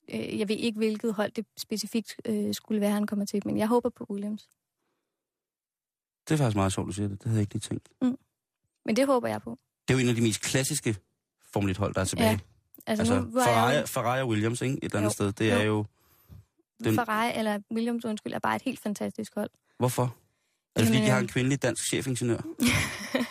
øh, jeg ved ikke, hvilket hold det specifikt øh, skulle være, han kommer til, men jeg håber på Williams.
Det er faktisk meget sjovt, du siger det. Det havde jeg ikke lige tænkt.
Men det håber jeg på.
Det er jo en af de mest klassiske Formel 1-hold, der er tilbage.
Ja. Altså,
Altså,
nu
Ferrari,
jeg
Ferrari og Williams, ikke? Et eller andet
Jo.
sted. Det er jo...
jo,
den-
Ferrari, eller Williams, undskyld, er bare et helt fantastisk hold.
Hvorfor? Er det fordi,
Jamen,
de har
øh,
en kvindelig dansk chefingeniør?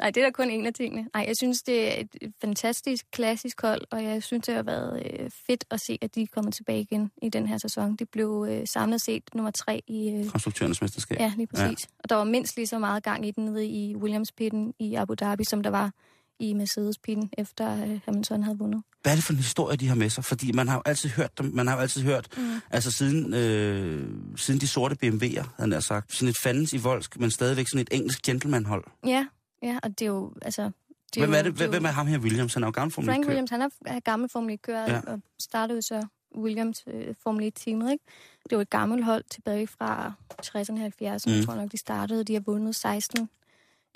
Nej, det er da kun en af tingene. Nej, jeg synes, det er et fantastisk klassisk hold, og jeg synes, det har været øh, fedt at se, at de er kommet tilbage igen i den her sæson. Det blev øh, samlet set nummer tre i, øh,
Konstruktørernes mesterskab.
Ja, lige præcis. Ja. Og der var mindst lige så meget gang i den nede i Williams-pitten i Abu Dhabi, som der var i Mercedes-pitten, efter øh, Hamilton havde vundet.
Hvad er det for en historie, de har med sig? Fordi man har jo altid hørt dem. Man har jo altid hørt,
Mm.
altså siden, øh, siden de sorte BMW'er, havde jeg sagt. Sådan et fandens i voldsk, men stadigvæk sådan et engelsk gentlemanhold.
Ja, ja, og det er jo, altså... Det
Hvem
jo,
er det?
jo-
Hvem er ham her, Williams? Han er jo gammel Formel
Frank
1-kører.
Williams, han er, er gammel Formel 1-kører,
Ja.
og startede så Williams øh, Formel 1-teamet, ikke? Det var et gammelt hold tilbage fra 60'erne og 70'erne,
Mm.
tror jeg nok, de startede. De har vundet 16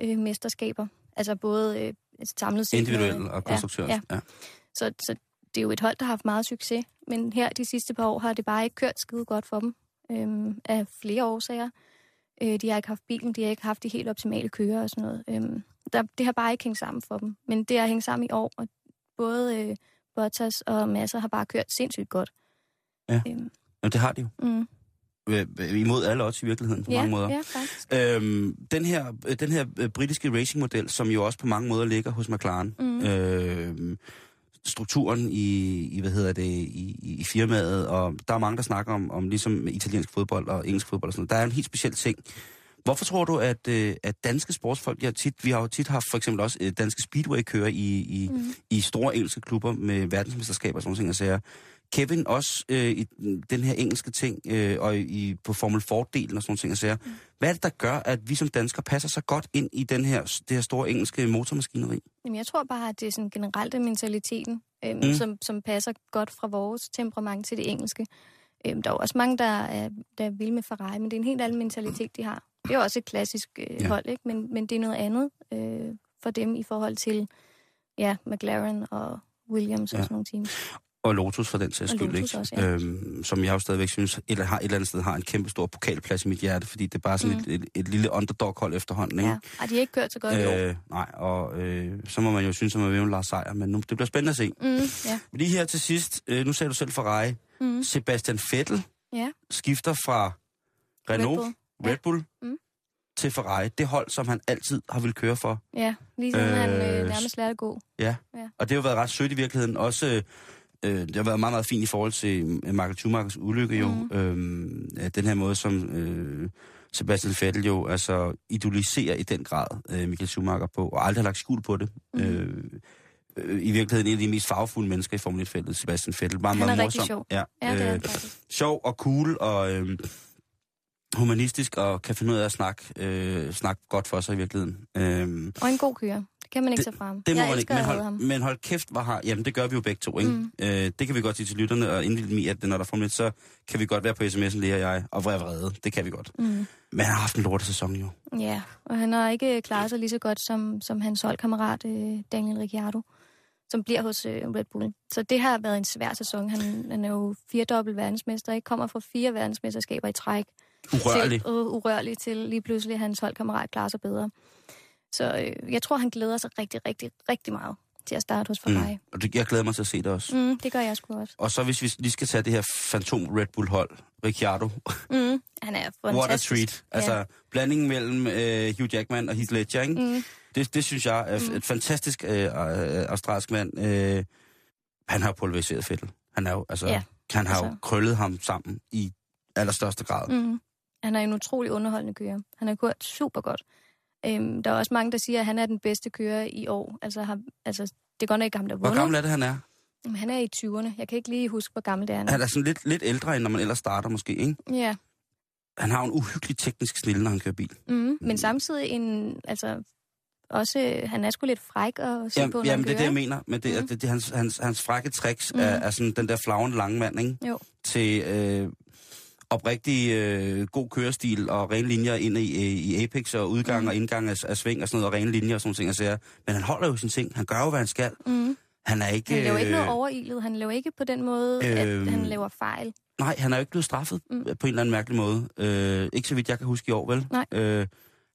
øh, mesterskaber. Altså både øh, samlet set...
Individuel og konstruktør.
Ja,
ja.
Så, så det er jo et hold, der har haft meget succes. Men her de sidste par år har det bare ikke kørt skide godt for dem. Øhm, af flere årsager. Øh, de har ikke haft bilen, de har ikke haft de helt optimale kører og sådan noget. Øhm, der, det har bare ikke hængt sammen for dem. Men det har hængt sammen i år, og både øh, Bottas og Massa har bare kørt sindssygt godt.
Ja.
Øhm,
Jamen, det har de jo.
mm.
Øh, øh, Imod alle odds i virkeligheden, på
ja,
mange måder.
ja, faktisk.
Øhm, den her, øh, den her britiske racingmodel, som jo også på mange måder ligger hos McLaren,
Mm.
øhm, strukturen i, i, hvad hedder det, i, i- firmaet, og der er mange, der snakker om, om ligesom italiensk fodbold og engelsk fodbold og sådan noget. Der er en helt speciel ting. Hvorfor tror du, at, at danske sportsfolk, ja, tit, vi har jo tit haft for eksempel også danske speedway-kører i, i,
Mm.
i store engelske klubber med verdensmesterskaber og sådan nogle ting, og sager. Kevin også øh, i den her engelske ting, øh, og i, på Formel Ford-delen og sådan ting, og sager.
Mm.
Hvad er det, der gør, at vi som danskere passer så godt ind i den her, det her store engelske motormaskineri?
Jamen, jeg tror bare, at det er sådan generelt mentaliteten, øhm,
Mm.
som, som passer godt fra vores temperament til det engelske. Øhm, der er også mange, der er, der er vilde med Ferrari, men det er en helt anden mentalitet, de har. Det er også et klassisk øh,
Ja.
hold, ikke? Men, men det er noget andet øh, for dem i forhold til ja, McLaren og Williams
Ja.
og sådan nogle teams.
Og Lotus for den sags skyld, ikke?
også, ja.
øhm, som jeg jo stadigvæk synes, eller har et eller andet sted har en kæmpe stor pokalplads i mit hjerte, fordi det er bare sådan mm. et, et, et, lille underdog-hold efterhånden, ikke?
Ja. Ej, de har ikke kørt så godt.
Øh, nej, og øh, så må man jo synes, at man vil Lars Seier, men nu, det bliver spændende at se.
Mm, ja.
Lige her til sidst, øh, nu sagde du selv Ferrari.
Mm,
Sebastian Vettel
ja.
skifter fra Renault,
Red Bull.
Red
Ja.
Bull
Mm.
til Ferrari. Det hold, som han altid har vil køre for.
Ja, lige siden øh, han
Øh,
nærmest lærte gå.
Ja.
Ja.
Og det har jo været ret sødt i virkeligheden. Også, øh, øh, det har været meget, meget fint i forhold til øh, Michael Schumachers ulykke jo.
Mhm.
Øhm, ja, den her måde, som øh, Sebastian Vettel jo altså idoliserer i den grad øh, Michael Schumacher på, og aldrig har lagt skjul på det.
Mhm.
Øh, øh, I virkeligheden en af de mest farvefulde mennesker i Formel 1-feltet, Sebastian Vettel. Meget, meget morsom.
sjov.
Ja,
Ja, det er
øh, sjov og cool og øh, humanistisk og kan finde ud af at snakke, øh, snakke godt for sig i virkeligheden. Øh,
Og en god kører. Det kan man ikke tage fra ham.
det må
jeg
man ikke, men
have ham.
hold, men hold kæft, hvor har... Jamen, det gør vi jo begge to, ikke? Mm. Øh, det kan vi godt sige til lytterne, og indvilde i, at når der får lidt, så kan vi godt være på sms'en, Lea og jeg, og være vrede. Det kan vi godt.
Mm.
Men han har haft en lortesæson jo.
Ja, og han har ikke klaret sig lige så godt som, som hans holdkammerat øh, Daniel Ricciardo, som bliver hos øh, Red Bull. Så det har været en svær sæson. Han, han er jo firedobbelt verdensmester, ikke? Kommer fra fire verdensmesterskaber i træk.
Urørlig.
Til, øh, urørlig til lige pludselig, hans holdkammerat klarer sig bedre. Så øh, jeg tror, han glæder sig rigtig, rigtig, rigtig meget til at starte hos Ferrari.
Mm. Og det, jeg glæder mig til at se det også.
Mm. Det gør jeg sgu også.
Og så hvis vi lige skal tage det her Phantom Red Bull hold, Ricciardo,
Mm. Han er fantastisk.
what a treat. Altså
Ja.
blandingen mellem øh, Hugh Jackman og Heath Ledger, ikke?
Mm.
Det, det synes jeg er mm. et fantastisk øh, øh, australsk mand. Øh, han har pulveriseret Fettel. Han er jo, altså,
Ja,
han har altså. jo krøllet ham sammen i allerstørste grad. Mm.
Han er en utrolig underholdende kører. Han har kørt super godt. Øhm, der er også mange, der siger, at han er den bedste kører i år. Altså, har, altså det er godt nok ikke ham, der
Hvor
vundet.
gammel er det, han er?
Jamen, han er i 20'erne. Jeg kan ikke lige huske, hvor gammel det er. nu.
Han er sådan lidt, lidt ældre, end når man ellers starter måske, ikke?
Ja,
Han har en uhyggelig teknisk snille, når han kører bil.
mm. men samtidig en, altså, også, han er sgu lidt fræk at se
Jamen,
på, når
jamen det er det, jeg mener. Men det, mm. det, det hans, hans, hans frække tricks mm. Er, er sådan den der flagrende lange mand, ikke?
Jo.
Til øh, oprigtig øh, god kørestil og rene linjer ind i, øh, i apex og udgang mm. og indgang af, af sving og sådan noget, og rene linjer og sådan ting. Og sager. Men han holder jo sin ting. Han gør jo, hvad han skal.
Mm.
Han er ikke...
Han laver ikke noget
øh,
overilet. Han laver ikke på den måde, at
Øhm.
han laver fejl.
Nej, han er jo ikke blevet straffet
Mm.
på en eller anden mærkelig måde. Øh, ikke så vidt jeg kan huske i år, vel?
Nej.
Øh,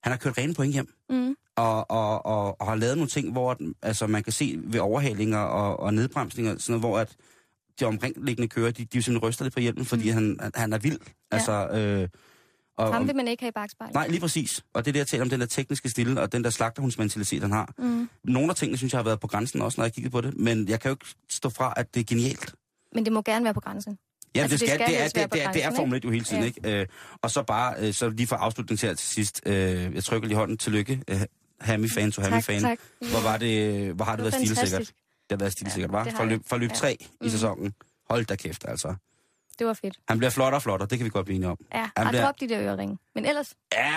han har kørt rene point hjem.
Mm.
og, og, og, og har lavet nogle ting, hvor altså, man kan se ved overhalinger og, og nedbremsninger, sådan noget, hvor at de omkringliggende kører, de, de simpelthen ryster lidt på hjelmen, fordi
Mm.
han, han- er vild. Altså, øh, og,
Ham vil man ikke have i bagspejlet.
nej, lige præcis. Og det er det, jeg taler om, den der tekniske stille, og den der slagterhundsmentalitet, han har.
Mm.
Nogle af tingene, synes jeg, har været på grænsen også, når jeg kiggede på det, men jeg kan jo ikke stå fra, at det er genialt.
Men det må gerne være på grænsen.
Ja,
Altså,
det,
det
skal,
skal
det, er, det, er, det er Formel 1 jo hele tiden,
Ja.
ikke? Øh, og så bare, øh, så lige for afslutning til her til sidst, øh, jeg trykker lige hånden tillykke, øh, Hami-fan to
tak.
Hvor, var det, hvor har det,
Det
været stilsikkert? Det har været stilsikkert,
Ja,
var? For, løb, for løb
Ja.
3 i
Mhm.
sæsonen. Hold da kæft, altså.
Det var fedt.
Han bliver flottere og flottere, det kan vi godt blive enige om.
Ja,
Han
og
bliver-
drop de der øreringe. Men ellers,
Ja,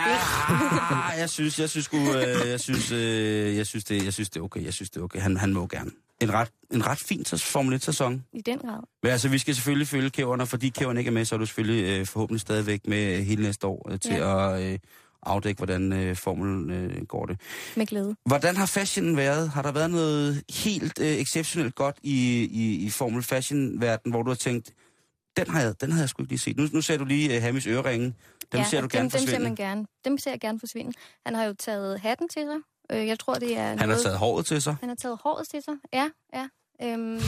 jeg synes, jeg synes, sgu, øh, jeg synes, øh, jeg synes, det, jeg synes, det er okay. Jeg synes, det er okay. Han, han må gerne. En ret, en ret fin Formel 1-sæson.
i den grad.
Men altså, vi skal selvfølgelig følge kæverne, fordi kæverne ikke er med, så er du selvfølgelig øh, forhåbentlig stadigvæk med hele næste år øh, til
Ja.
at øh, afdække, hvordan øh, formelen øh, går det.
Med glæde.
Hvordan har fashion været? Har der været noget helt øh, exceptionelt godt i, i, i Formel Fashion-verden, hvor du har tænkt, den har jeg, den havde jeg sgu ikke lige set. Nu, nu ser du lige øh, Hamis øreringe. Dem
ja,
ser du
og
gerne
dem, dem ser
forsvinde.
man gerne. Dem ser jeg gerne forsvinde. Han har jo taget hatten til sig. Øh, jeg tror, det er
Han har
noget...
taget håret til sig.
Han har taget håret til sig, ja, ja. Øhm,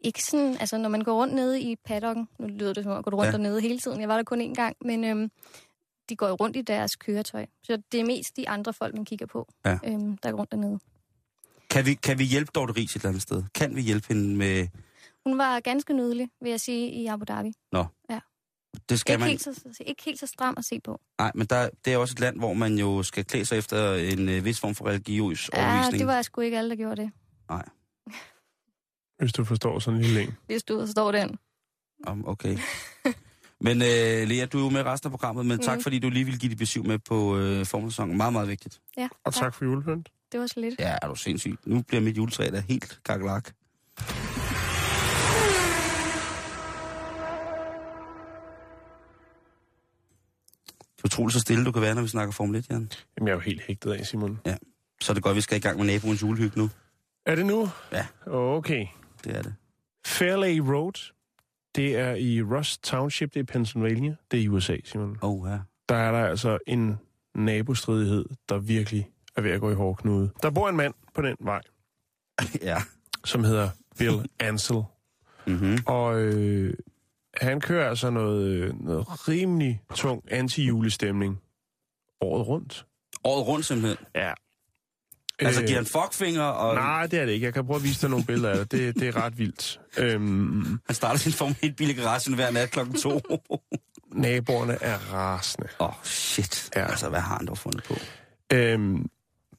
ikke sådan, altså når man går rundt nede i paddocken, nu lyder det som om at gå rundt
ja.
dernede hele tiden, jeg var der kun én gang, men øhm, de går jo rundt i deres køretøj. Så det er mest de andre folk, man kigger på,
Ja.
øhm, der går rundt dernede.
Kan vi, kan vi hjælpe Dorte Ries et eller andet sted? Kan vi hjælpe hende med...
Hun var ganske nydelig, vil jeg sige, i Abu Dhabi.
Det skal
Ikke,
man...
helt så, ikke helt så stram at se på.
Nej, men der, det er også et land, hvor man jo skal klæde sig efter en øh, vis form for religiøs
Ja,
overbevisning.
det var sgu ikke alle, der gjorde det.
Hvis du forstår sådan en lille en.
Hvis du står den.
Um, okay. Men øh, Lea, du er jo med resten af programmet, men tak
Mhm.
fordi du lige ville give dit besøg med på øh, formelsæsonen. Meget, meget vigtigt.
Ja,
Og tak for julepynt.
Det var så lidt.
Ja, er du sindssygt. Nu bliver mit juletræ da helt kakelak. Det er utroligt så stille, du kan være, når vi snakker Formel 1, Jan.
Jamen, jeg er jo helt hægtet af, Simon.
Så er det godt, vi skal i gang med naboens julehygge nu.
Er det nu?
Ja.
Okay.
Det er det.
Fairley Road, det er i Rust Township, det er i Pennsylvania. Det er i USA, Simon.
Oh, ja.
Der er der altså en nabostridighed, der virkelig er ved at gå i hårdknude. Der bor en mand på den vej,
ja.
som hedder Bill Ansel.
Mm-hmm.
Og øh, han kører altså noget, noget rimelig tung anti-julestemning året rundt.
Året rundt simpelthen.
Ja.
Altså,
Øh,
giver han fuckfinger, og
Nej, det er det ikke. Jeg kan prøve at vise dig nogle billeder af det. Det, det er ret vildt. Øhm,
han starter sin Formel 1-bil i garagen hver nat klokken to.
naboerne er rasende.
Åh, oh, shit.
Ja.
Altså, hvad har han dog fundet på?
Øhm,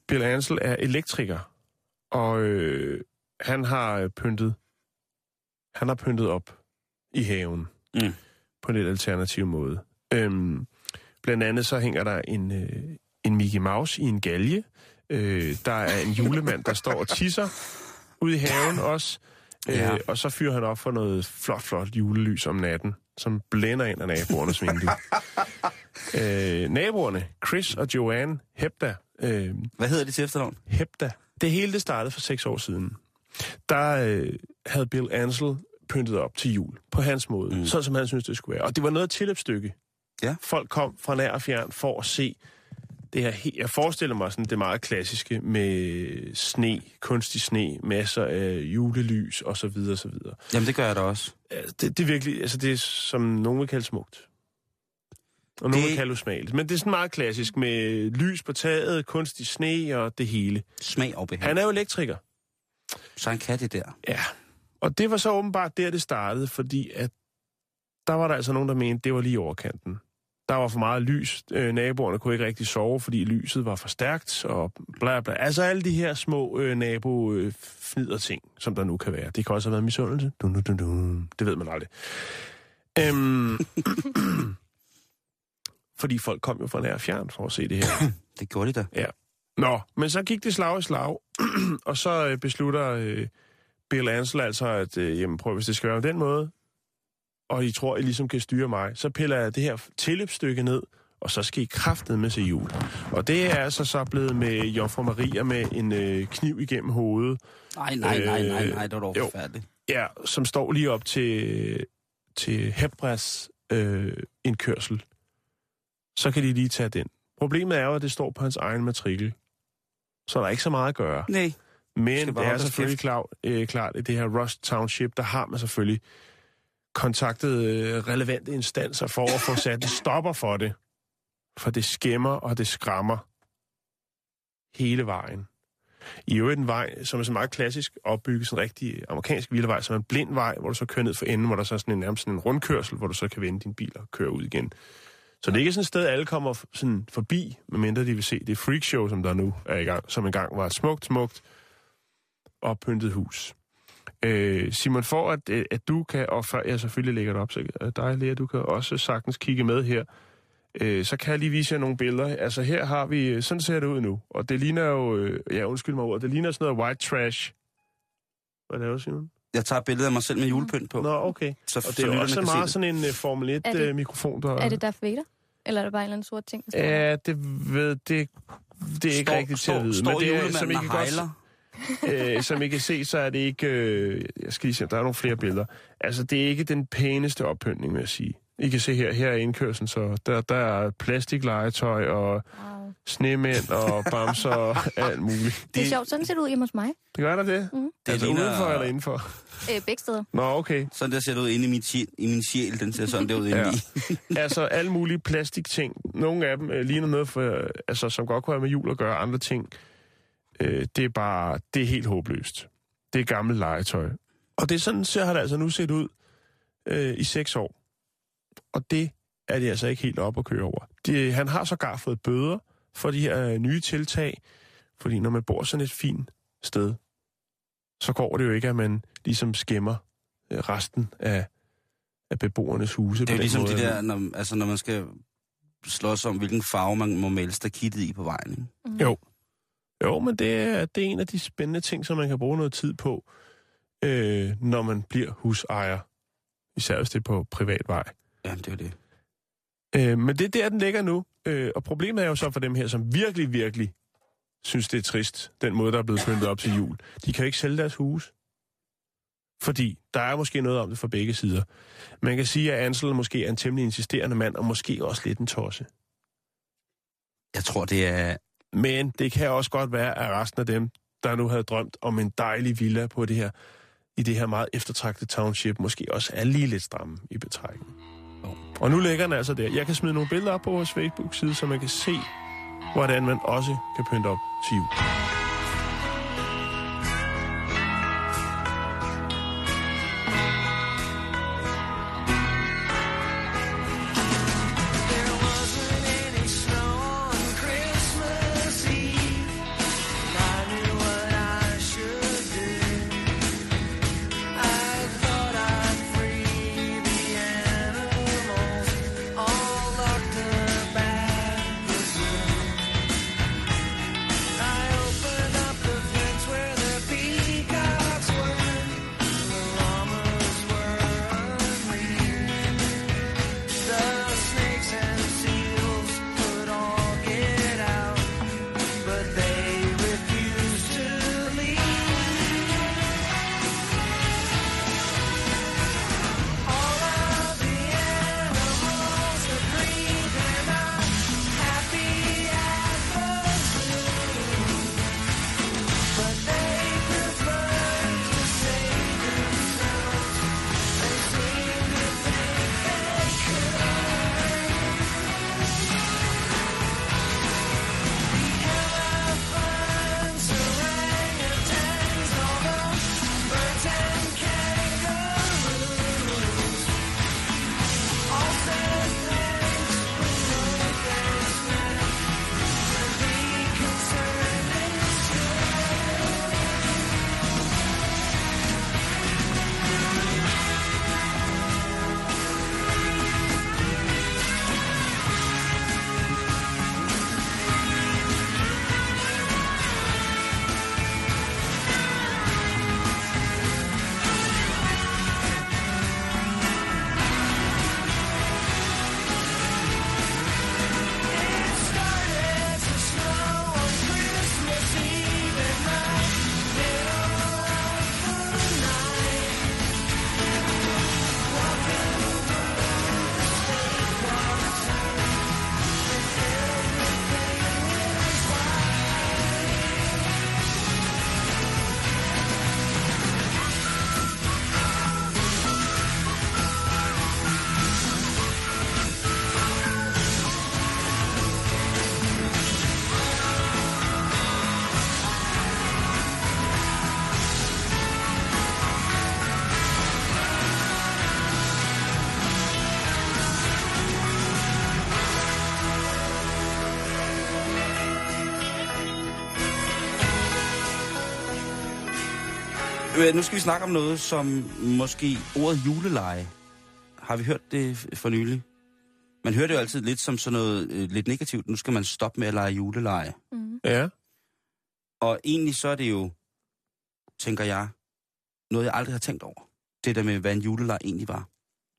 Bill Ansel er elektriker, og øh, han har øh, pyntet han har pyntet op i haven
Mm.
på en lidt alternativ måde. Øhm, blandt andet så hænger der en, øh, en Mickey Mouse i en galge. Øh, der er en julemand, der står og tisser ude i haven også. Øh,
Ja.
Og så fyrer han op for noget flot, flot julelys om natten, som blænder ind af naboernes vindue. øh, naboerne, Chris og Joanne Hepda, øh,
Hvad hedder det til efternavn?
Hepda. Det hele det startede for seks år siden. Der øh, havde Bill Ansel pyntet op til jul på hans måde,
mm.
sådan som han synes det skulle være. Og det var noget tilløbsstykke.
Ja.
Folk kom fra nær og fjern for at se det her, he- jeg forestiller mig sådan det meget klassiske med sne, kunstig sne, masser af julelys og så videre, og så videre.
Jamen, det gør jeg da også.
Det, det er virkelig, altså det er som nogen vil kalde smukt. Og nogen
Det-
det... vil kalde usmageligt. Men det er sådan meget klassisk med lys på taget, kunstig sne og det hele.
Smag og behag.
Han er jo elektriker.
Så han kan det der.
Ja. Og det var så åbenbart der, det startede, fordi at der var der altså nogen, der mente, det var lige overkanten. Der var for meget lys. Øh, naboerne kunne ikke rigtig sove, fordi lyset var for stærkt, og bla bla. Altså alle de her små øh, nabo øh, fnider ting, som der nu kan være. Det kan også have været misundelse. Dun, dun, dun, dun. Det ved man aldrig. Øhm, fordi folk kom jo fra nær og fjern for at se det her.
Det gjorde de da.
Nå, men så gik det slag i slag, og så øh, beslutter øh, Bill Ansel altså, at øh, jamen, prøv, hvis det skal være på den måde, og I tror, I ligesom kan styre mig, så piller jeg det her tilløbsstykke ned, og så skal I kraftet med se jul. Og det er altså så blevet med Jomfru Maria med en øh, kniv igennem hovedet,
Nej, nej, nej, nej,
Øh,
nej, det var dog forfærdeligt.
ja, som står lige op til, til Hebras øh, indkørsel. Så kan de lige tage den. Problemet er jo, at det står på hans egen matrikel. Så der er ikke så meget at gøre.
Nej.
Men det er selvfølgelig klar, øh, klart, at det her Rust Township, der har man selvfølgelig kontaktet øh, relevante instanser for at få sat en stopper for det. For det skæmmer og det skræmmer hele vejen. I øvrigt en vej, som er så meget klassisk opbygget, sådan en rigtig amerikansk vildevej, som er en blind vej, hvor du så kører ned for enden, hvor der så er sådan en, nærmest sådan en rundkørsel, hvor du så kan vende din bil og køre ud igen. Så det er ikke sådan et sted, alle kommer sådan forbi, medmindre de vil se det freakshow, som der nu er i gang, som engang var et smukt, smukt oppyntet hus. Øh, Simon, for at, øh, at du kan, og før jeg selvfølgelig lægger det op, så øh, dig, Lea, du kan også sagtens kigge med her, øh, så kan jeg lige vise jer nogle billeder. Altså her har vi, øh, sådan ser det ud nu, og det ligner jo, øh, ja undskyld mig ordet, det ligner sådan noget white trash. Hvad laver Simon?
Jeg tager et billede af mig selv med julepynt på.
Nå, okay.
Så,
Og det
så
er
lytterne
også meget
det.
sådan en uh, Formel
Er det-
1-mikrofon, der...
Er det Darth Vader? Eller er det bare en eller anden sort ting?
Ja, det ved, det, det er ikke
Står-
rigtigt til at vide.
Står
men det er,
julemanden
som I kan godt? Øh, som I kan se, så er det ikke... Øh, jeg skal lige se, der er nogle flere billeder. Altså, det er ikke den pæneste oppyntning, vil jeg sige. I kan se her, her er indkørslen, så der, der er plastiklegetøj og
Wow.
snemænd og bamser og alt muligt.
Det er sjovt, sådan ser det ud hjemme hos mig.
Det gør der det?
Mhm.
Det altså
ligner-
udenfor eller indenfor?
Øh, begge steder.
Nå, okay.
Sådan der ser det ud inde i min, sjæl, i min sjæl. Den ser sådan der ud inde
Ja.
i.
altså alle mulige plastikting. Nogle af dem øh, ligner noget, for, øh, altså, som godt kunne have med jul at gøre. Andre ting, øh, det er bare, det er helt håbløst. Det er gammelt legetøj. Og det er sådan, så har det altså nu set ud øh, i seks år. Og det er det altså ikke helt op at køre over. De, han har sågar fået bøder for de her øh, nye tiltag, fordi når man bor sådan et fint sted, så går det jo ikke, at man ligesom skæmmer øh, resten af, af beboernes huse.
Det er
på
jo
den
ligesom
måde,
det der, når, altså når man skal slås om, hvilken farve man må male stakittet i på vejen. Ikke?
Mm.
Jo. Jo, men det er, det er en af de spændende ting, som man kan bruge noget tid på, øh, når man bliver husejer. Især hvis det er på privat vej.
Ja, det er det.
Øh, men det er der, den ligger nu. Øh, og problemet er jo så for dem her, som virkelig, virkelig synes, det er trist, den måde, der er blevet pyntet op til jul. De kan jo ikke sælge deres hus. Fordi der er måske noget om det fra begge sider. Man kan sige, at Ansel måske er en temmelig insisterende mand, og måske også lidt en tosse.
Jeg tror, det er...
Men det kan også godt være, at resten af dem, der nu havde drømt om en dejlig villa på det her, i det her meget eftertragtede township, måske også er lige lidt stramme i betrækken. Og nu ligger den altså der. Jeg kan smide nogle billeder op på vores Facebook-side, så man kan se, hvordan man også kan pynte op til jul.
Øh, Nu skal vi snakke om noget, som måske ordet juleleje. Har vi hørt det for nylig? Man hører det jo altid lidt som sådan noget øh, lidt negativt. Nu skal man stoppe med at lege juleleje.
Mm.
Ja.
Og egentlig så er det jo, tænker jeg, noget jeg aldrig har tænkt over. Det der med, hvad en juleleg egentlig var.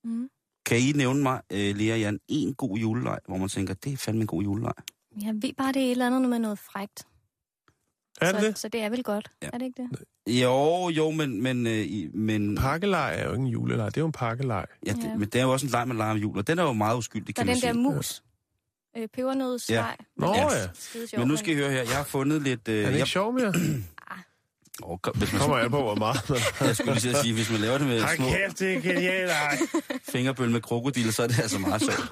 Mm.
Kan I nævne mig, øh, Lea Jan, en god juleleg, hvor man tænker, det er fandme en god juleleg?
Jeg ved bare, det er et eller andet med noget frægt.
Er
så,
det det?
så det er vel godt.
Ja.
Ja. Er det ikke det?
Jo, jo, men... men, øh, men
Pakkelej er jo ikke en juleleg, det er jo en pakkelej.
Ja, det,
Ja.
men det er jo også en leg, man leger om jul, og den er jo meget uskyldig,
Der
kan
er
man
den der mus. Øh, pebernødsleg.
Nå
Ja.
ja.
Skide sjov,
Men nu skal I høre her, jeg har fundet lidt... Øh,
Er det
jeg,
ikke sjov mere?
åh, kom, hvis man,
Kommer jeg på, hvor meget.
jeg skulle lige sige, hvis man laver det med
Hold
små
kæft, det er genialt. ej.
fingerbøl med krokodil, så er det altså meget sjovt.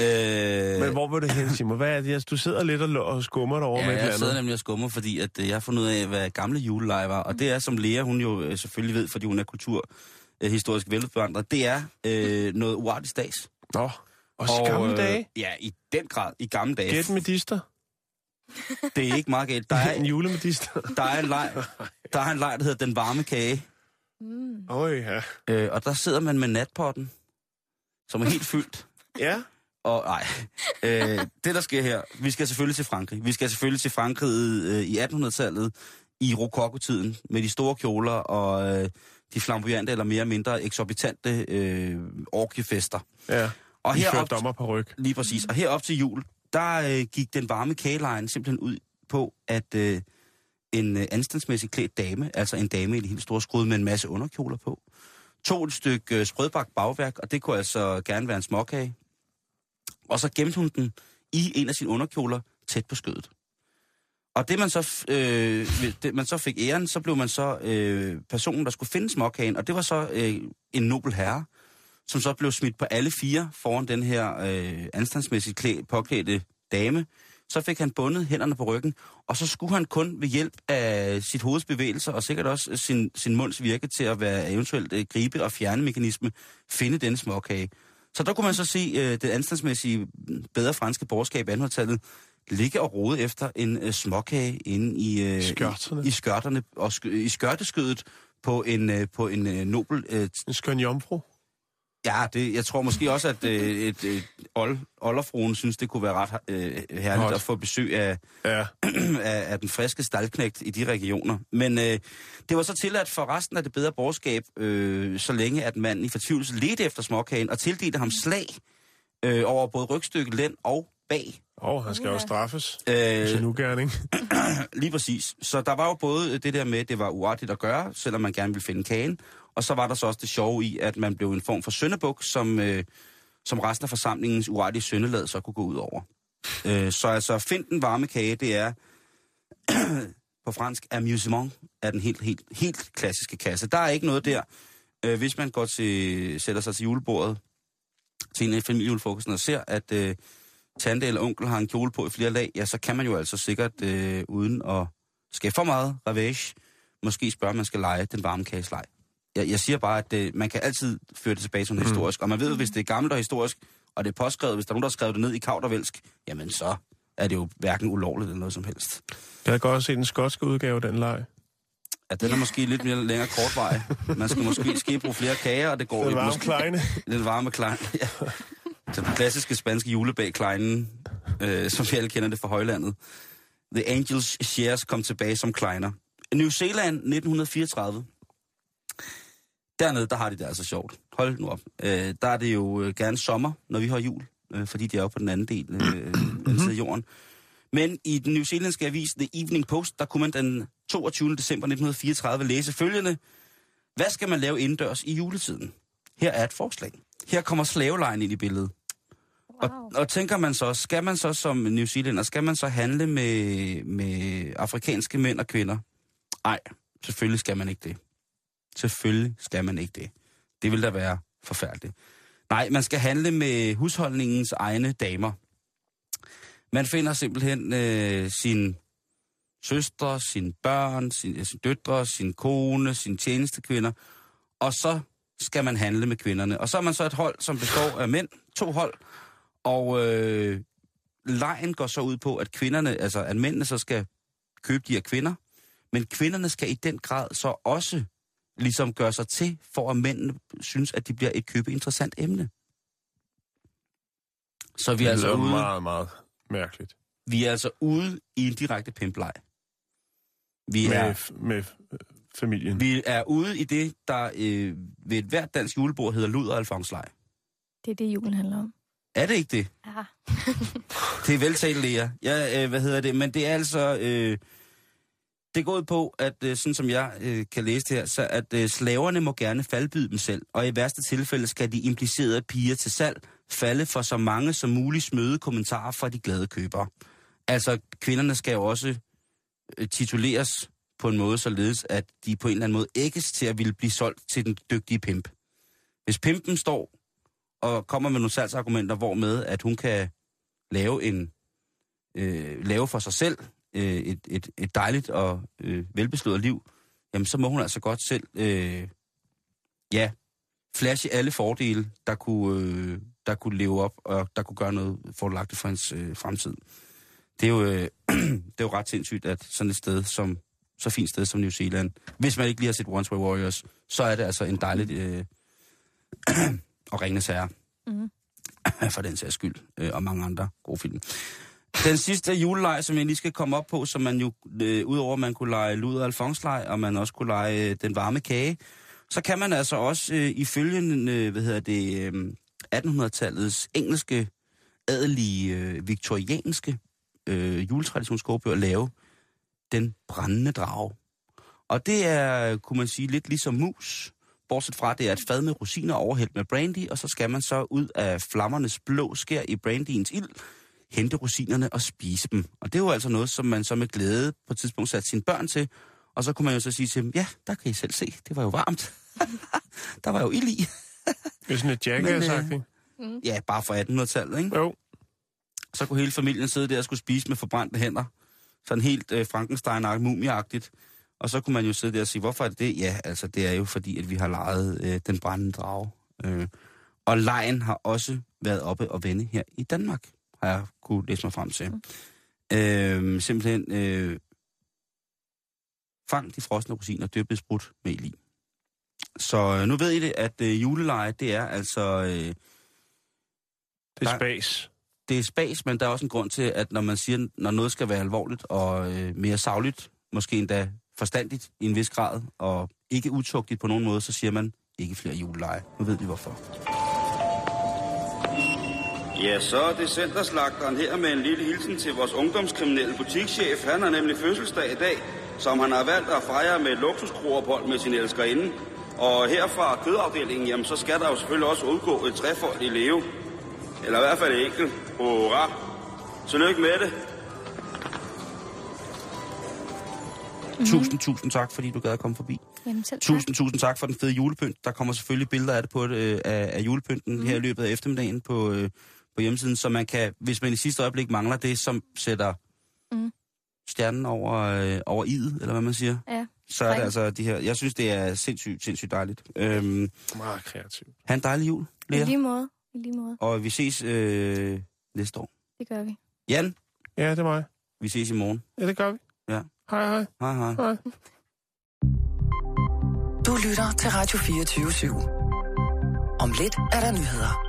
Øh,
Men hvor vil du hen, Simon? Hvad er det? Du sidder lidt og, og skummer derovre
Ja,
med et
jeg sidder nemlig og skummer, fordi at, øh, jeg har fundet ud af, hvad gamle juleleje var. Og det er, som Lea, hun jo øh, selvfølgelig ved, fordi hun er kulturhistorisk velbevandret, det er øh, noget uartigt stads.
Nå, også i gamle
øh,
dage.
Ja, i den grad. I gamle dage.
Gæt med dister.
Det er ikke meget galt. Der er,
En julemedister.
der er en leg, der er en leg, der hedder Den Varme Kage.
Mm.
Øj, ja.
Øh, og der sidder man med natpotten, som er helt fyldt.
Ja,
Og nej, øh, det der sker her, vi skal selvfølgelig til Frankrig. Vi skal selvfølgelig til Frankrig øh, i 1800-tallet, i rokokotiden, med de store kjoler og øh, de flamboyante eller mere eller mindre eksorbitante øh, orkiefester.
ja.
Og
fører
herop,
dommer på ryg.
lige præcis, og herop til jul, der øh, gik den varme kagelejen simpelthen ud på, at øh, en øh, anstandsmæssig klædt dame, altså en dame i det helt store skrud med en masse underkjoler på, tog et stykke øh, sprødbagt bagværk, og det kunne altså gerne være en småkage, og så gemte hun den i en af sine underkjoler tæt på skødet. Og det man så, øh, det, man så fik æren, så blev man så øh, personen, der skulle finde småkagen, og det var så øh, en nobel herre, som så blev smidt på alle fire foran den her øh, anstandsmæssigt klæ, påklædte dame. Så fik han bundet hænderne på ryggen, og så skulle han kun ved hjælp af sit hoveds bevægelser, og sikkert også sin, sin munds virke til at være eventuelt øh, gribe- og fjerne mekanisme, finde denne småkage. Så der kunne man så se øh, det anstandsmæssige bedre franske borgerskab i 1800-tallet ligge og rode efter en øh, småkage inde i, øh,
Skørterne.
i, i skørterne og sk- i skørteskødet på en, øh, på en øh, nobel øh,
En skøn jomfru.
Ja, det, jeg tror måske også, at øh, et, et old, olderfruen synes, det kunne være ret øh, herligt
Hot.
at få besøg af,
Ja.
af, af den friske staldknægt i de regioner. Men øh, det var så tilladt for resten af det bedre borgerskab, øh, så længe at manden i fortvivlelse ledte efter småkagen og tildelte ham slag øh, over både rygstykke, lænd og bag.
Og han skal jo straffes.
Øh,
Sin ugerning.
Lige præcis. Så der var jo både det der med, at det var uartigt at gøre, selvom man gerne ville finde kagen, og så var der så også det sjove i, at man blev en form for søndebuk, som, øh, som resten af forsamlingens uartige søndelad så kunne gå ud over. Øh, så altså, find den varme kage, det er på fransk amusement af den helt, helt, helt klassiske kasse. Der er ikke noget der. Øh, hvis man går til, sætter sig til julebordet til en af familiejulefrokosten og ser, at øh, tante eller onkel har en kjole på i flere lag, ja, så kan man jo altså sikkert, øh, uden at skabe for meget ravage, måske spørge, om man skal lege den varme kageslej. Jeg, jeg siger bare, at øh, man kan altid føre det tilbage som noget historisk, og man ved, hvis det er gammelt og historisk, og det er påskrevet, hvis der er nogen, der har skrevet det ned i kaudervælsk, jamen så er det jo hverken ulovligt eller noget som helst.
Jeg har godt set den skotske udgave af den leg.
Ja, den er måske lidt mere længere kort vej. Man skal måske ske bruge flere kager, og det går
Den varme
Måske,
kleine.
den varme klein. Ja. Så den klassiske spanske julebag kleinen, øh, som vi alle kender det fra højlandet. The Angels Shares kom tilbage som kleiner. New Zealand 1934. Dernede, der har de det altså sjovt. Hold nu op. Øh, der er det jo øh, gerne sommer, når vi har jul, øh, fordi de er jo på den anden del øh, side af jorden. Men i den newzealandske avis The Evening Post, der kunne man den 22. december 1934 læse følgende. Hvad skal man lave indendørs i juletiden? Her er et forslag. Her kommer slavelejen ind i billedet. Og,
Wow.
og tænker man så, skal man så som New Zealander, skal man så handle med, med afrikanske mænd og kvinder? Nej, selvfølgelig skal man ikke det. Selvfølgelig skal man ikke det. Det vil da være forfærdeligt. Nej, man skal handle med husholdningens egne damer. Man finder simpelthen øh, sin søstre, sine børn, sin, sin døtre, sin kone, sine tjenestekvinder, og så skal man handle med kvinderne. Og så er man så et hold, som består af mænd, to hold, og øh, lejen går så ud på, at kvinderne, altså at mændene så skal købe de her kvinder, men kvinderne skal i den grad så også ligesom gør sig til, for at mændene synes, at de bliver et købeinteressant emne. Så vi er,
Det
altså ude,
meget, meget mærkeligt.
vi er altså ude i en direkte pimpleg. Vi
Med,
er,
med familien.
vi er ude i det, der øh, ved et hvert dansk julebord hedder luder og alfonslej.
Det er det, julen handler om.
Er det ikke det?
Ja.
Det er veltalt, Lea. Ja, øh, hvad hedder det? Men det er altså... Øh, det går ud på, at øh, sådan som jeg øh, kan læse det her, så at øh, slaverne må gerne faldbyde dem selv, og i værste tilfælde skal de implicerede piger til salg falde for så mange som muligt smøde kommentarer fra de glade købere. Altså, kvinderne skal jo også øh, tituleres på en måde, således at de på en eller anden måde ægges til at ville blive solgt til den dygtige pimp. Hvis pimpen står og kommer med nogle salgsargumenter, hvormed at hun kan lave en øh, lave for sig selv øh, et, et, et dejligt og øh, velbeslået liv, jamen så må hun altså godt selv, øh, ja, flashe alle fordele, der kunne, øh, der kunne leve op, og der kunne gøre noget fordelagtigt for hans øh, fremtid. Det er, jo, øh, det er jo ret sindssygt, at sådan et sted som, så fint sted som New Zealand, hvis man ikke lige har set Once Way Warriors, så er det altså en dejligt øh, og ringende herre.
Mhm.
For den sags skyld, øh, og mange andre gode film. Den sidste juleleg, som jeg lige skal komme op på, som man jo, øh, udover at man kunne lege luder alfonsleg, og man også kunne lege øh, den varme kage, så kan man altså også øh, ifølge, øh, hvad hedder det, øh, 1800-tallets engelske, adelige, øh, viktorianske øh, juletraditionsskogebøger lave den brændende drage. Og det er, kunne man sige, lidt ligesom mus, bortset fra, at det er et fad med rosiner overhældt med brandy, og så skal man så ud af flammernes blå skær i brandyens ild, hente rosinerne og spise dem. Og det er jo altså noget, som man så med glæde på et tidspunkt satte sine børn til, og så kunne man jo så sige til dem, ja, der kan I selv se, det var jo varmt. der var jo ild i.
Det er sådan et jackass
Men, Ja, bare fra 1800-tallet, ikke?
Jo.
Så kunne hele familien sidde der og skulle spise med forbrændte hænder. Sådan helt øh, Frankenstein-agtigt, mumieagtigt. Og så kunne man jo sidde der og sige, hvorfor er det det? Ja, altså det er jo fordi, at vi har lejet øh, den brændende drage. Øh, og lejen har også været oppe og vende her i Danmark, har jeg kunne læse mig frem til. Mm. Øh, simpelthen, øh, fang de frosne rosiner, dyppet sprudt mel i. Så øh, nu ved I det, at øh, juleleje, det er altså... Øh,
Det er spas.
det er spas, men der er også en grund til, at når man siger, når noget skal være alvorligt og øh, mere savligt, måske endda forstandigt i en vis grad, og ikke utugtigt på nogen måde, så siger man ikke flere juleleje. Nu ved vi hvorfor. Ja, så er det centerslagteren her med en lille hilsen til vores ungdomskriminelle butikschef. Han har nemlig fødselsdag i dag, som han har valgt at fejre med et luksuskroophold med sin elskerinde. Og her fra kødafdelingen, jamen, så skal der jo selvfølgelig også udgå et trefold i leve. Eller i hvert fald et enkelt. Hurra! Tillykke med det. Mm-hmm. Tusind, tusind tak, fordi du gad at komme forbi.
Jamen selv tak.
Tusind, tusind tak for den fede julepynt. Der kommer selvfølgelig billeder af det på det, øh, af, af julepynten mm. her i løbet af eftermiddagen på, øh, på hjemmesiden, så man kan, hvis man i sidste øjeblik mangler det, som sætter
Mm.
stjernen over, øh, over idet, eller hvad man siger,
Ja.
så er det altså de her... Jeg synes, det er sindssygt, sindssygt dejligt. Øhm,
Meget kreativt.
ha' en dejlig jul,
I
Lea.
lige måde. I lige måde.
Og vi ses øh, næste år.
Det gør vi.
Jan,
Ja, det er mig.
vi ses i morgen.
Ja, det gør vi.
Ja.
Hej, hej.
Hej, hej.
Hej.
Du lytter til Radio 24 /7. Om lidt er der nyheder.